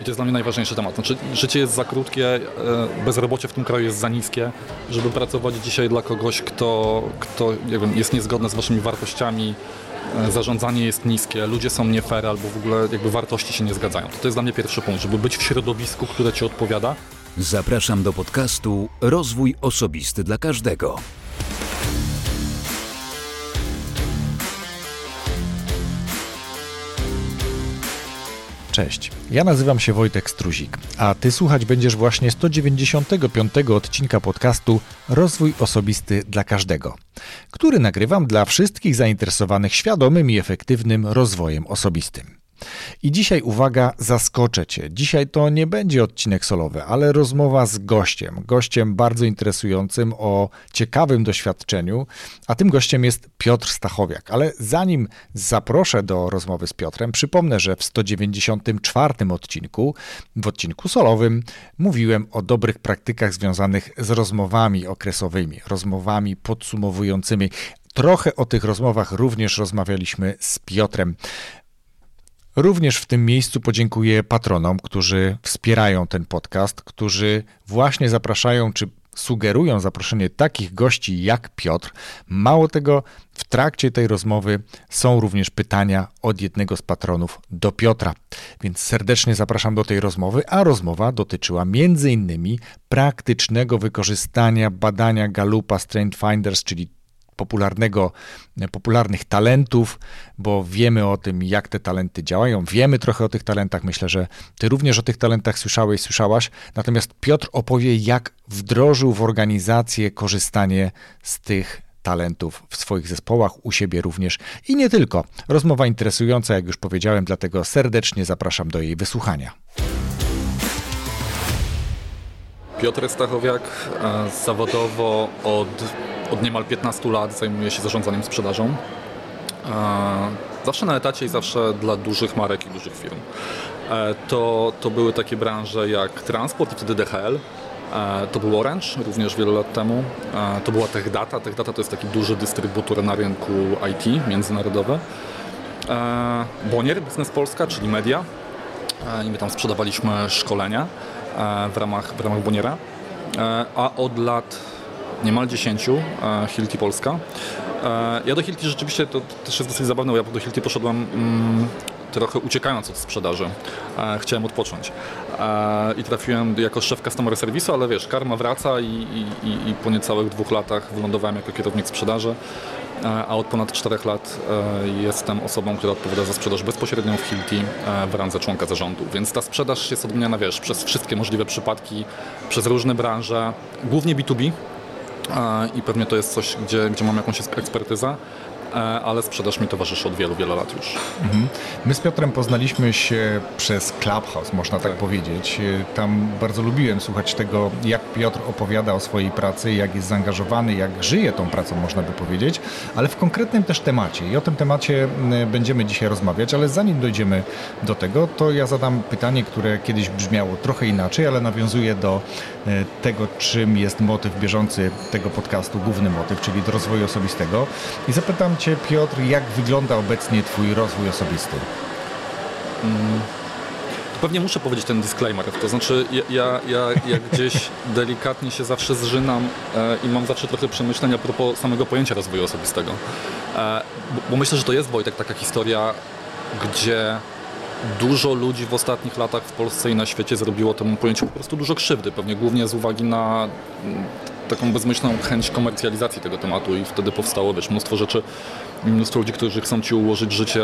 I to jest dla mnie najważniejszy temat. Znaczy, życie jest za krótkie, e, bezrobocie w tym kraju jest za niskie, żeby pracować dzisiaj dla kogoś, kto, kto wiem, jest niezgodny z waszymi wartościami, e, zarządzanie jest niskie, ludzie są nie fair albo w ogóle jakby wartości się nie zgadzają. To, to jest dla mnie pierwszy punkt, żeby być w środowisku, które ci odpowiada. Zapraszam do podcastu Rozwój Osobisty dla Każdego. Cześć, ja nazywam się Wojtek Struzik, a ty słuchać będziesz właśnie 195 odcinka podcastu Rozwój Osobisty dla Każdego, który nagrywam dla wszystkich zainteresowanych świadomym i efektywnym rozwojem osobistym. I dzisiaj uwaga, zaskoczę Cię. Dzisiaj to nie będzie odcinek solowy, ale rozmowa z gościem. Gościem bardzo interesującym o ciekawym doświadczeniu, a tym gościem jest Piotr Stachowiak. Ale zanim zaproszę do rozmowy z Piotrem, przypomnę, że w 194 odcinku, w odcinku solowym, mówiłem o dobrych praktykach związanych z rozmowami okresowymi, rozmowami podsumowującymi. Trochę o tych rozmowach również rozmawialiśmy z Piotrem. Również w tym miejscu podziękuję patronom, którzy wspierają ten podcast, którzy właśnie zapraszają czy sugerują zaproszenie takich gości jak Piotr. Mało tego, w trakcie tej rozmowy są również pytania od jednego z patronów do Piotra. Więc serdecznie zapraszam do tej rozmowy, a rozmowa dotyczyła m.in. praktycznego wykorzystania badania Galupa Strength Finders, czyli popularnego, popularnych talentów, bo wiemy o tym, jak te talenty działają, wiemy trochę o tych talentach. Myślę, że ty również o tych talentach słyszałeś, słyszałaś. Natomiast Piotr opowie, jak wdrożył w organizację korzystanie z tych talentów w swoich zespołach, u siebie również i nie tylko. Rozmowa interesująca, jak już powiedziałem, dlatego serdecznie zapraszam do jej wysłuchania. Piotr Stachowiak zawodowo od od niemal 15 lat zajmuję się zarządzaniem sprzedażą. Zawsze na etacie i zawsze dla dużych marek i dużych firm. E, to, to były takie branże jak transport i wtedy DHL. E, to był Orange również wiele lat temu. E, to była TechData. TechData to jest taki duży dystrybutor na rynku IT międzynarodowy. Bonier Biznes Polska, czyli media. I my tam sprzedawaliśmy szkolenia w ramach, w ramach Boniera. A od lat niemal 10, e, Hilti Polska. E, ja do Hilti rzeczywiście, to też jest dosyć zabawne, bo ja do Hilti poszedłem mm, trochę uciekając od sprzedaży. E, chciałem odpocząć. I trafiłem jako szef customer serwisu, ale wiesz, karma wraca i, i, i po niecałych dwóch latach wylądowałem jako kierownik sprzedaży a od ponad czterech lat jestem osobą, która odpowiada za sprzedaż bezpośrednią w Hilti w randze członka zarządu. Więc ta sprzedaż jest odmieniana, wiesz, przez wszystkie możliwe przypadki, przez różne branże, głównie B2B, i pewnie to jest coś, gdzie, gdzie mam jakąś ekspertyzę. E, ale sprzedaż mi towarzyszy od wielu, wielu lat już. Mhm. My z Piotrem poznaliśmy się przez Clubhouse, można tak, tak, powiedzieć. E, tam bardzo lubiłem słuchać tego, jak Piotr opowiada o swojej pracy, jak jest zaangażowany, jak żyje tą pracą, można by powiedzieć, ale w konkretnym też temacie. I o tym temacie będziemy dzisiaj rozmawiać, ale zanim dojdziemy do tego, to ja zadam pytanie, które kiedyś brzmiało trochę inaczej, ale nawiązuje do e, tego, czym jest motyw bieżący tego podcastu, główny motyw, czyli do rozwoju osobistego. I zapytam Cię, Cię, Piotr, jak wygląda obecnie Twój rozwój osobisty? Mm, pewnie muszę powiedzieć ten disclaimer, to znaczy ja, ja, ja, ja gdzieś delikatnie się zawsze zżynam e, i mam zawsze trochę przemyśleń a propos samego pojęcia rozwoju osobistego. E, bo, bo myślę, że to jest, Wojtek, taka historia, gdzie dużo ludzi w ostatnich latach w Polsce i na świecie zrobiło temu pojęciu po prostu dużo krzywdy, pewnie głównie z uwagi na taką bezmyślną chęć komercjalizacji tego tematu i wtedy powstało wiesz, mnóstwo rzeczy, mnóstwo ludzi, którzy chcą ci ułożyć życie,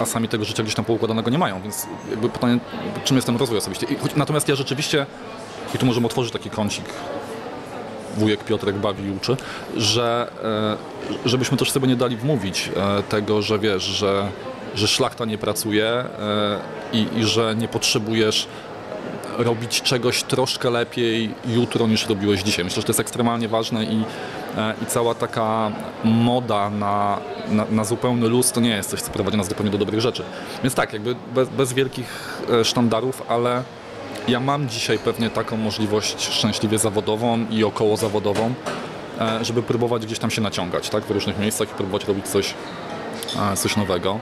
a sami tego życia gdzieś tam poukładanego nie mają, więc jakby pytanie, czym jest ten rozwój osobisty. I, natomiast ja rzeczywiście, i tu możemy otworzyć taki kącik, wujek Piotrek bawi i uczy, że e, żebyśmy też sobie nie dali wmówić e, tego, że wiesz, że, że szlachta nie pracuje e, i, i że nie potrzebujesz robić czegoś troszkę lepiej jutro niż robiłeś dzisiaj. Myślę, że to jest ekstremalnie ważne i, e, i cała taka moda na, na, na, zupełny luz to nie jest coś, co prowadzi nas zupełnie do dobrych rzeczy. Więc tak, jakby bez, bez wielkich e, sztandarów, ale ja mam dzisiaj pewnie taką możliwość szczęśliwie zawodową i około zawodową, e, żeby próbować gdzieś tam się naciągać tak, w różnych miejscach i próbować robić coś, coś nowego.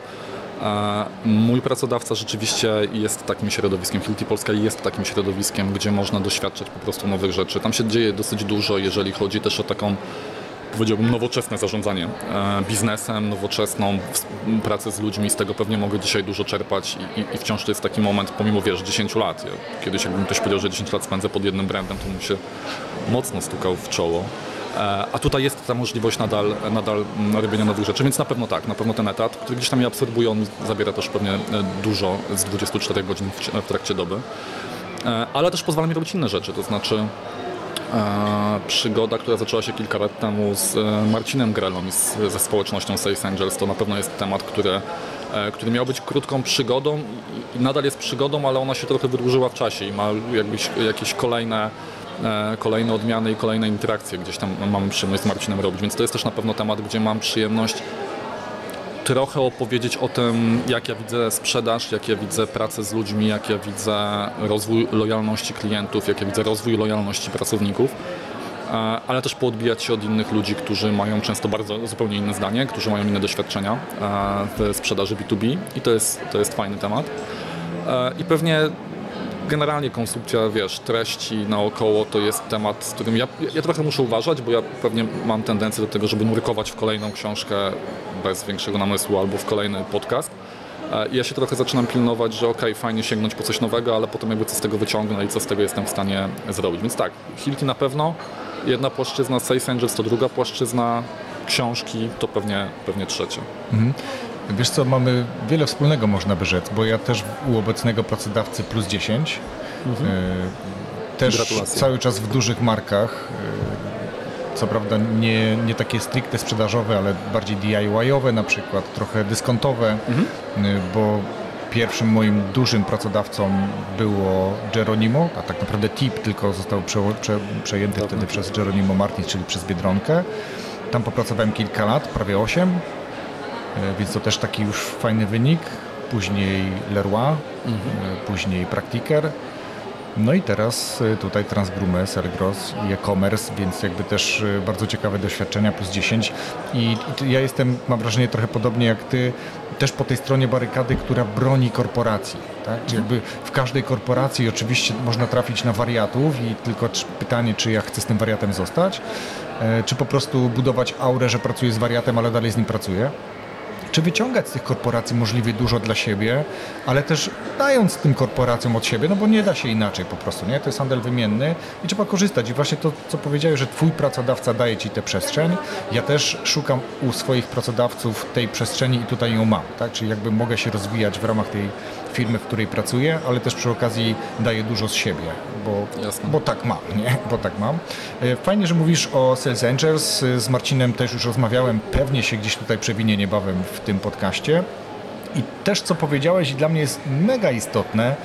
Mój pracodawca rzeczywiście jest takim środowiskiem, Hilti Polska jest takim środowiskiem, gdzie można doświadczać po prostu nowych rzeczy. Tam się dzieje dosyć dużo, jeżeli chodzi też o taką powiedziałbym, nowoczesne zarządzanie e, biznesem, nowoczesną pracę z ludźmi. Z tego pewnie mogę dzisiaj dużo czerpać i, i, i wciąż to jest taki moment, pomimo wiesz, 10 lat. Ja, kiedyś jakbym ktoś powiedział, że 10 lat spędzę pod jednym brandem, to bym się mocno stukał w czoło. E, a tutaj jest ta możliwość nadal, nadal robienia nowych rzeczy, więc na pewno tak, na pewno ten etat, który gdzieś tam je absorbuje, on zabiera też pewnie e, dużo z 24 godzin w trakcie doby. Ale też pozwala mi robić inne rzeczy, to znaczy przygoda, która zaczęła się kilka lat temu z e, Marcinem Grelą i z, ze społecznością Sales Angels, to na pewno jest temat, który, e, który miał być krótką przygodą i nadal jest przygodą, ale ona się trochę wydłużyła w czasie i ma jakbyś, jakieś kolejne e, kolejne odmiany i kolejne interakcje gdzieś tam mamy przyjemność z Marcinem robić, więc to jest też na pewno temat, gdzie mam przyjemność trochę opowiedzieć o tym, jak ja widzę sprzedaż, jak ja widzę pracę z ludźmi, jak ja widzę rozwój lojalności klientów, jak ja widzę rozwój lojalności pracowników, e, ale też poodbijać się od innych ludzi, którzy mają często bardzo zupełnie inne zdanie, którzy mają inne doświadczenia e, w sprzedaży B2B i to jest, to jest fajny temat. E, I pewnie generalnie konsumpcja, wiesz, treści naokoło to jest temat, z którym ja, ja trochę muszę uważać, bo ja pewnie mam tendencję do tego, żeby nurkować w kolejną książkę bez większego namysłu albo w kolejny podcast. E, ja się trochę zaczynam pilnować, że ok, fajnie sięgnąć po coś nowego, ale potem jakby co z tego wyciągnę i co z tego jestem w stanie zrobić. Więc tak, Hilti na pewno, jedna płaszczyzna Sales Angels to druga płaszczyzna, książki to pewnie, pewnie trzecia. Mhm. Wiesz co, mamy wiele wspólnego można by rzec, bo ja też u obecnego pracodawcy plus 10, mhm. E, też cały czas w dużych markach, e, co prawda nie, nie takie stricte sprzedażowe, ale bardziej DIY-owe na przykład, trochę dyskontowe, mhm. E, bo pierwszym moim dużym pracodawcą było Geronimo, a tak naprawdę TIP tylko został prze, prze, przejęty tak, wtedy przez Geronimo Martins, czyli przez Biedronkę. Tam popracowałem kilka lat, prawie 8 E, więc to też taki już fajny wynik. Później Leroy, mhm. E, później Praktiker. No i teraz e, tutaj Transgrume, Sergros i e-commerce, więc jakby też bardzo ciekawe doświadczenia, plus 10. I, I ja jestem, mam wrażenie, trochę podobnie jak ty, też po tej stronie barykady, która broni korporacji. Tak? Czyli jakby w każdej korporacji oczywiście można trafić na wariatów i tylko pytanie, czy ja chcę z tym wariatem zostać, czy po prostu budować aurę, że pracuję z wariatem, ale dalej z nim pracuję czy wyciągać z tych korporacji możliwie dużo dla siebie, ale też dając tym korporacjom od siebie, no bo nie da się inaczej po prostu, nie? To jest handel wymienny i trzeba korzystać. I właśnie to, co powiedziałeś, że twój pracodawca daje ci tę przestrzeń, ja też szukam u swoich pracodawców tej przestrzeni i tutaj ją mam, tak? Czyli jakby mogę się rozwijać w ramach tej firmy, w której pracuję, ale też przy okazji daję dużo z siebie, bo, bo tak mam, nie? Bo tak mam. E, fajnie, że mówisz o Sales Angels. Z Marcinem też już rozmawiałem. Pewnie się gdzieś tutaj przewinie niebawem w tym podcaście. I też co powiedziałeś i dla mnie jest mega istotne,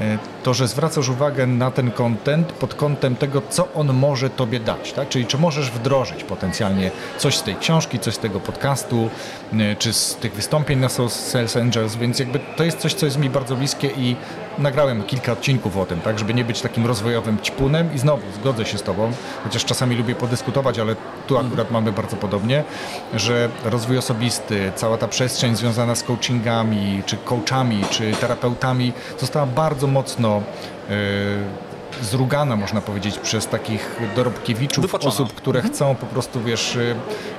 E, to, że zwracasz uwagę na ten content pod kątem tego, co on może tobie dać, tak? Czyli czy możesz wdrożyć potencjalnie coś z tej książki, coś z tego podcastu, e, czy z tych wystąpień na Sales Angels, więc jakby to jest coś, co jest mi bardzo bliskie i nagrałem kilka odcinków o tym, tak, żeby nie być takim rozwojowym ćpunem i znowu zgodzę się z Tobą, chociaż czasami lubię podyskutować, ale tu akurat mhm. mamy bardzo podobnie, że rozwój osobisty, cała ta przestrzeń związana z coachingami, czy coachami, czy terapeutami została bardzo mocno yy, zrugana, można powiedzieć, przez takich dorobkiewiczów, Wypaczona. osób, które mhm. chcą po prostu, wiesz, y,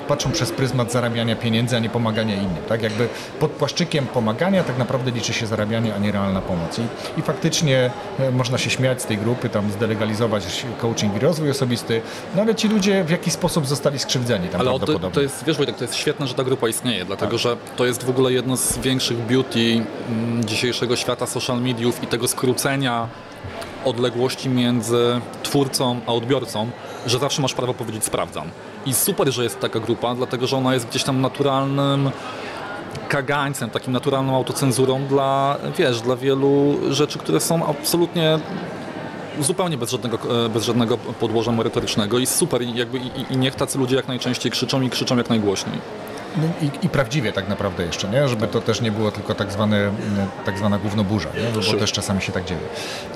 patrzą przez pryzmat zarabiania pieniędzy, a nie pomagania innym. Tak jakby pod płaszczykiem pomagania tak naprawdę liczy się zarabianie, a nie realna pomoc. I, i faktycznie e, można się śmiać z tej grupy, tam zdelegalizować coaching i rozwój osobisty, no ale ci ludzie w jakiś sposób zostali skrzywdzeni tam ale to, to jest, wiesz Wojtek, to jest świetne, że ta grupa istnieje, dlatego tak. że to jest w ogóle jedno z większych beauty mm, dzisiejszego świata social mediów i tego skrócenia odległości między twórcą a odbiorcą, że zawsze masz prawo powiedzieć sprawdzam. I super, że jest taka grupa, dlatego że ona jest gdzieś tam naturalnym kagańcem, takim naturalną autocenzurą dla, wiesz, dla wielu rzeczy, które są absolutnie zupełnie bez żadnego, e, bez żadnego podłoża merytorycznego i super jakby, i, i niech tacy ludzie jak najczęściej krzyczą i krzyczą jak najgłośniej. No i, i, prawdziwie tak naprawdę jeszcze, nie? żeby to też nie było tylko tak, zwane, tak zwana gównoburza, nie? bo też czasami się tak dzieje.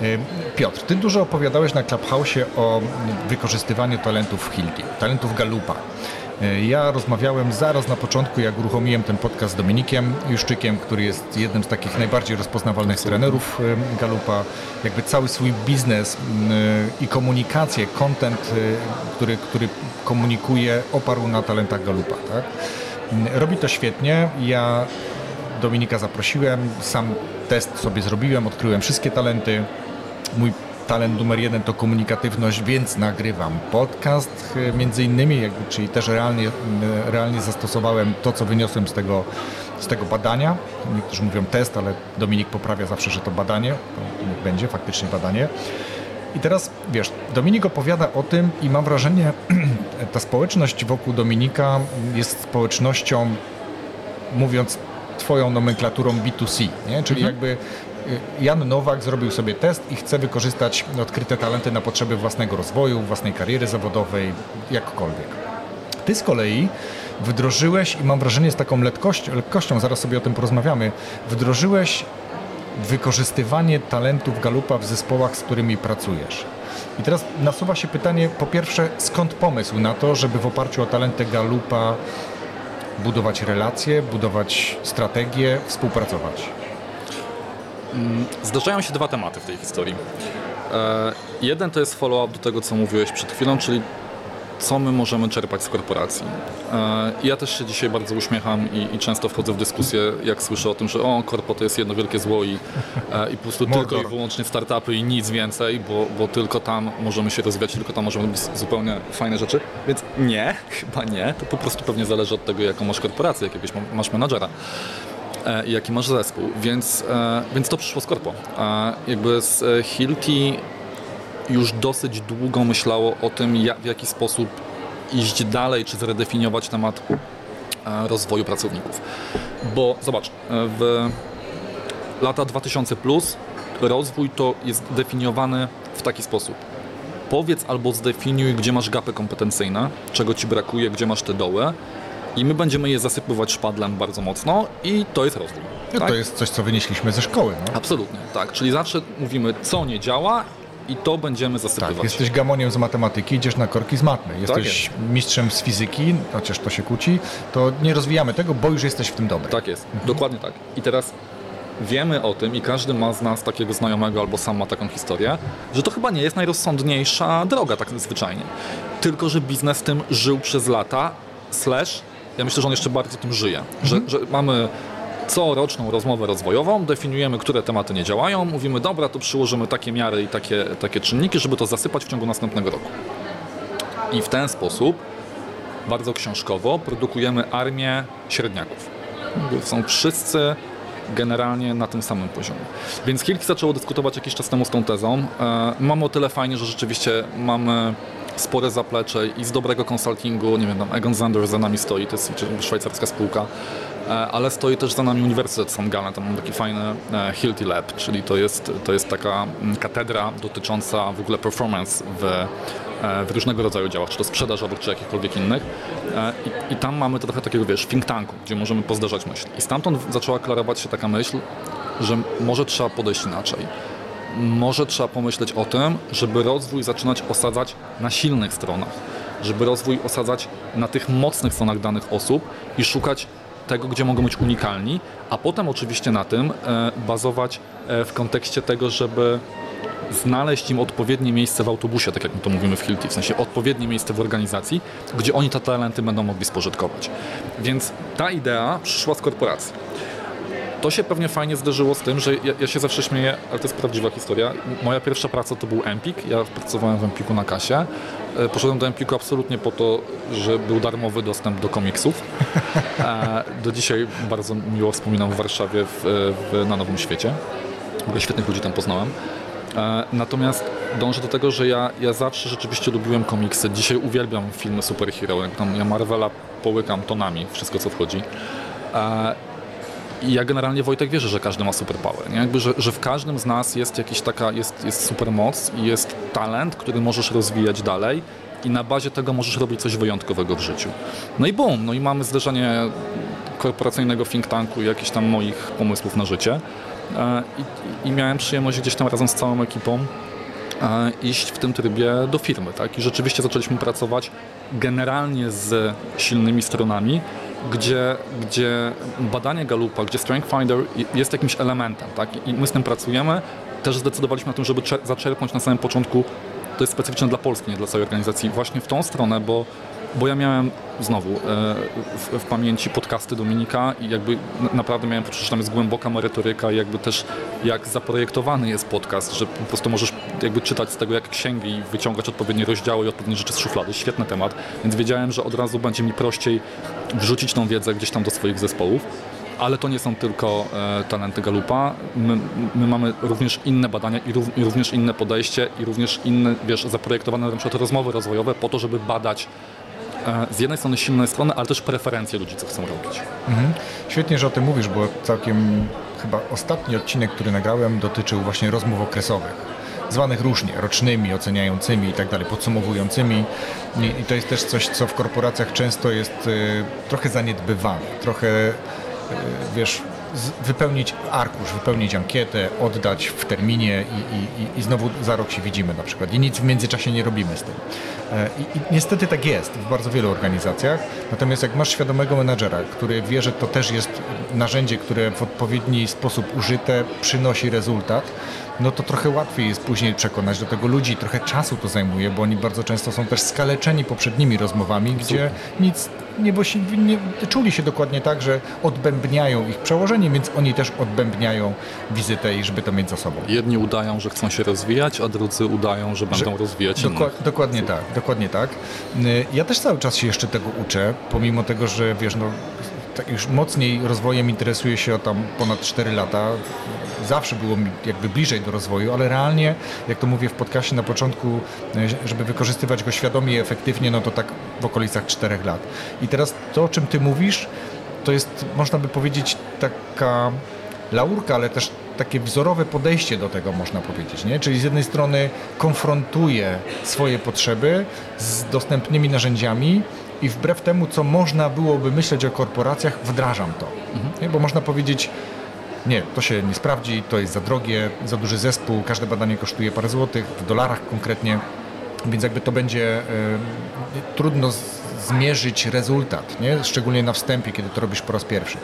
E, Piotr, ty dużo opowiadałeś na Clubhouse o wykorzystywaniu talentów w Hilti, talentów Galupa. E, ja rozmawiałem zaraz na początku, jak uruchomiłem ten podcast z Dominikiem Juszczykiem, który jest jednym z takich najbardziej rozpoznawalnych trenerów e, Galupa. Jakby cały swój biznes i komunikację, content, który, który komunikuje, oparł na talentach Galupa. Tak? Robi to świetnie. Ja Dominika zaprosiłem, sam test sobie zrobiłem, odkryłem wszystkie talenty. Mój talent numer jeden to komunikatywność, więc nagrywam podcast e, między innymi, czyli też realnie, realnie zastosowałem to, co wyniosłem z tego, z tego badania. Niektórzy mówią test, ale Dominik poprawia zawsze, że to badanie. To będzie faktycznie badanie. I teraz, wiesz, Dominik opowiada o tym i mam wrażenie, ta społeczność wokół Dominika jest społecznością, mówiąc twoją nomenklaturą B2C, nie? czyli mhm. jakby y, Jan Nowak zrobił sobie test i chce wykorzystać odkryte talenty na potrzeby własnego rozwoju, własnej kariery zawodowej, jakkolwiek. Ty z kolei wdrożyłeś, i mam wrażenie z taką lekkością, lekkością, zaraz sobie o tym porozmawiamy, wdrożyłeś wykorzystywanie talentów Galupa w zespołach, z którymi pracujesz. I teraz nasuwa się pytanie, po pierwsze, skąd pomysł na to, żeby w oparciu o talenty Galupa budować relacje, budować strategie, współpracować? Mm, zdarzają się dwa tematy w tej historii. E, jeden to jest follow-up do tego, co mówiłeś przed chwilą, czyli co my możemy czerpać z korporacji. E, ja też się dzisiaj bardzo uśmiecham i, i, często wchodzę w dyskusję, jak słyszę o tym, że o, korpo to jest jedno wielkie zło i, e, i po prostu tylko i wyłącznie startupy i nic więcej, bo, bo tylko tam możemy się rozwijać, tylko tam możemy robić zupełnie fajne rzeczy. Więc nie, chyba nie. To po prostu pewnie zależy od tego, jaką masz korporację, jakiegoś masz menadżera e, i jaki masz zespół, więc, więc to przyszło z korpo. Jakby z Hilti już dosyć długo myślało o tym, jak, w jaki sposób iść dalej, czy zredefiniować temat e, rozwoju pracowników. Bo zobacz, e, w lata 2000 plus rozwój to jest definiowany w taki sposób. Powiedz albo zdefiniuj, gdzie masz gapy kompetencyjne, czego ci brakuje, gdzie masz te doły i my będziemy je zasypywać szpadlem bardzo mocno i to jest rozwój. No tak? To jest coś, co wynieśliśmy ze szkoły. No? Absolutnie, tak. Czyli zawsze mówimy, co nie działa i to będziemy zasypywać. Tak, jesteś gamoniem z matematyki, idziesz na korki z matmy. Tak jesteś tak jest. mistrzem z fizyki, chociaż to się kłóci, to nie rozwijamy tego, bo już jesteś w tym dobry. Tak jest, mhm. dokładnie tak. I teraz wiemy o tym i każdy ma z nas takiego znajomego albo sam ma taką historię, że to chyba nie jest najrozsądniejsza droga tak zwyczajnie. Tylko, że biznes tym żył przez lata, slash, ja myślę, że on jeszcze bardzo tym żyje. Mhm. Że, że mamy coroczną rozmowę rozwojową, definiujemy, które tematy nie działają, mówimy, dobra, to przyłożymy takie miary i takie, takie czynniki, żeby to zasypać w ciągu następnego roku. I w ten sposób, bardzo książkowo, produkujemy armię średniaków. Są wszyscy generalnie na tym samym poziomie. Więc Kilki zaczęło dyskutować jakiś czas temu z tą tezą. E, mamy o tyle fajnie, że rzeczywiście mamy spore zaplecze i z dobrego konsultingu, nie wiem, tam Egon Zander za nami stoi, to jest szwajcarska spółka, ale stoi też za nami Uniwersytet. Gallen, tam mam taki fajny e, Hilti Lab, czyli to jest, to jest taka mm, katedra dotycząca w ogóle performance w, e, w różnego rodzaju działach, czy to sprzedażowych, czy jakichkolwiek innych. I, I, tam mamy trochę takiego, wiesz, think tanku, gdzie możemy pozdarzać myśli. I stamtąd zaczęła klarować się taka myśl, że może trzeba podejść inaczej. Może trzeba pomyśleć o tym, żeby rozwój zaczynać osadzać na silnych stronach, żeby rozwój osadzać na tych mocnych stronach danych osób i szukać tego, gdzie mogą być unikalni, a potem oczywiście na tym e, bazować e, w kontekście tego, żeby znaleźć im odpowiednie miejsce w autobusie, tak jak my to mówimy w Hilti, w sensie odpowiednie miejsce w organizacji, gdzie oni te talenty będą mogli spożytkować. Więc ta idea przyszła z korporacji. To się pewnie fajnie zdarzyło z tym, że ja, ja, się zawsze śmieję, ale to jest prawdziwa historia. Moja pierwsza praca to był Empik. Ja pracowałem w Empiku na kasie. E, poszedłem do Empiku absolutnie po to, że był darmowy dostęp do komiksów. E, do dzisiaj bardzo miło wspominam w Warszawie w, w, na Nowym Świecie. W świetnych ludzi tam poznałem. E, natomiast dążę do tego, że ja, ja zawsze rzeczywiście lubiłem komiksy. Dzisiaj uwielbiam filmy superhero. Ja Marvela połykam tonami, wszystko co wchodzi. I ja generalnie Wojtek wierzę, że każdy ma superpower. Nie? Jakby, że, że w każdym z nas jest jakiś taka, jest, jest supermoc i jest talent, który możesz rozwijać dalej i na bazie tego możesz robić coś wyjątkowego w życiu. No i bum, no i mamy zderzenie korporacyjnego think tanku i jakichś tam moich pomysłów na życie. E, I, I, miałem przyjemność gdzieś tam razem z całą ekipą e, iść w tym trybie do firmy. Tak? I rzeczywiście zaczęliśmy pracować generalnie z silnymi stronami, gdzie, gdzie badanie Galupa, gdzie Strength Finder jest jakimś elementem. Tak? I my z tym pracujemy. Też zdecydowaliśmy na tym, żeby zaczerpnąć na samym początku to jest specyficzne dla Polski, nie dla całej organizacji, właśnie w tą stronę, bo bo ja miałem znowu e, w, w, pamięci podcasty Dominika i jakby naprawdę miałem poczucie, że tam jest głęboka merytoryka i jakby też jak zaprojektowany jest podcast, że po prostu możesz jakby czytać z tego jak księgi i wyciągać odpowiednie rozdziały i odpowiednie rzeczy z szuflady. Świetny temat, więc wiedziałem, że od razu będzie mi prościej wrzucić tą wiedzę gdzieś tam do swoich zespołów ale to nie są tylko e, talenty Galupa. My, my, mamy również inne badania i, rów, i, również inne podejście i również inne, wiesz, zaprojektowane na przykład rozmowy rozwojowe po to, żeby badać z jednej strony silne strony, ale też preferencje ludzi, co chcą robić. Mhm. Świetnie, że o tym mówisz, bo całkiem chyba ostatni odcinek, który nagrałem, dotyczył właśnie rozmów okresowych zwanych różnie, rocznymi, oceniającymi i tak dalej, podsumowującymi. I, to jest też coś, co w korporacjach często jest y, trochę zaniedbywane, trochę, y, wiesz, wypełnić arkusz, wypełnić ankietę, oddać w terminie i, i, i, znowu za rok się widzimy na przykład i nic w międzyczasie nie robimy z tym. E, I, I, niestety tak jest w bardzo wielu organizacjach, natomiast jak masz świadomego menadżera, który wie, że to też jest narzędzie, które w odpowiedni sposób użyte przynosi rezultat, no to trochę łatwiej jest później przekonać do tego ludzi. Trochę czasu to zajmuje, bo oni bardzo często są też skaleczeni poprzednimi rozmowami, gdzie nic nie, bo się, nie, czuli się dokładnie tak, że odbębniają ich przełożenie, więc oni też odbębniają wizytę i żeby to mieć za sobą. Jedni udają, że chcą się rozwijać, a drudzy udają, że będą że, rozwijać dokład, Dokładnie tak, dokładnie tak. Ja też cały czas się jeszcze tego uczę, pomimo tego, że wiesz, no, tak już mocniej rozwojem interesuję się o tam ponad 4 lata zawsze było mi jakby bliżej do rozwoju, ale realnie, jak to mówię w podcaście na początku, e, żeby wykorzystywać go świadomie i efektywnie, no to tak w okolicach czterech lat. I teraz to, o czym ty mówisz, to jest, można by powiedzieć, taka laurka, ale też takie wzorowe podejście do tego, można powiedzieć. Nie? Czyli z jednej strony konfrontuje swoje potrzeby z dostępnymi narzędziami i wbrew temu, co można byłoby myśleć o korporacjach, wdrażam to. Mhm. Bo można powiedzieć, nie, to się nie sprawdzi, to jest za drogie, za duży zespół, każde badanie kosztuje parę złotych, w dolarach konkretnie, więc jakby to będzie y, trudno zmierzyć rezultat, nie? szczególnie na wstępie, kiedy to robisz po raz pierwszy.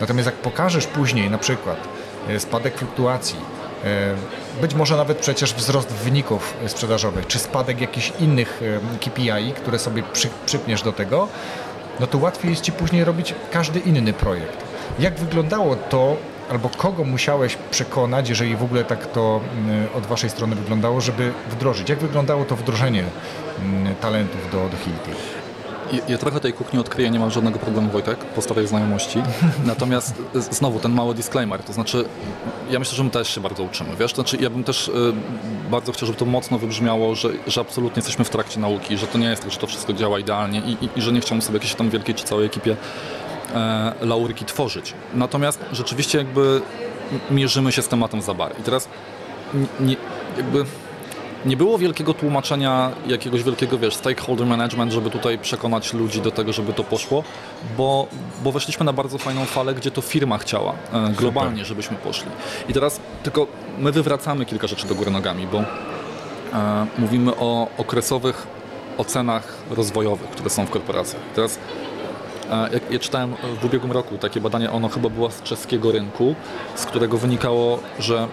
Natomiast jak pokażesz później na przykład y, spadek fluktuacji, y, być może nawet przecież wzrost wyników sprzedażowych, czy spadek jakichś innych KPI, które sobie przy, przypniesz do tego, no to łatwiej jest Ci później robić każdy inny projekt. Jak wyglądało to albo kogo musiałeś przekonać, jeżeli w ogóle tak to mm, od Waszej strony wyglądało, żeby wdrożyć? Jak wyglądało to wdrożenie mm, talentów do, do Hilti? Ja trochę tej kuchni odkryję, nie mam żadnego problemu Wojtek, po starej znajomości. Natomiast znowu ten mały disclaimer, to znaczy ja myślę, że my też się bardzo uczymy, wiesz, znaczy ja bym też y, bardzo chciał, żeby to mocno wybrzmiało, że, że absolutnie jesteśmy w trakcie nauki, że to nie jest tak, że to wszystko działa idealnie i, i, i że nie chciałbym sobie jakiejś tam wielkiej czy całej ekipie e, laurki tworzyć. Natomiast rzeczywiście jakby mierzymy się z tematem za bar. I teraz nie, jakby nie było wielkiego tłumaczenia, jakiegoś wielkiego, wiesz, stakeholder management, żeby tutaj przekonać ludzi do tego, żeby to poszło, bo, bo weszliśmy na bardzo fajną falę, gdzie to firma chciała e, globalnie, żebyśmy poszli. I teraz tylko my wywracamy kilka rzeczy do góry nogami, bo e, mówimy o okresowych ocenach rozwojowych, które są w korporacjach. Teraz ja, ja czytałem w ubiegłym roku takie badanie, ono chyba było z czeskiego rynku, z którego wynikało, że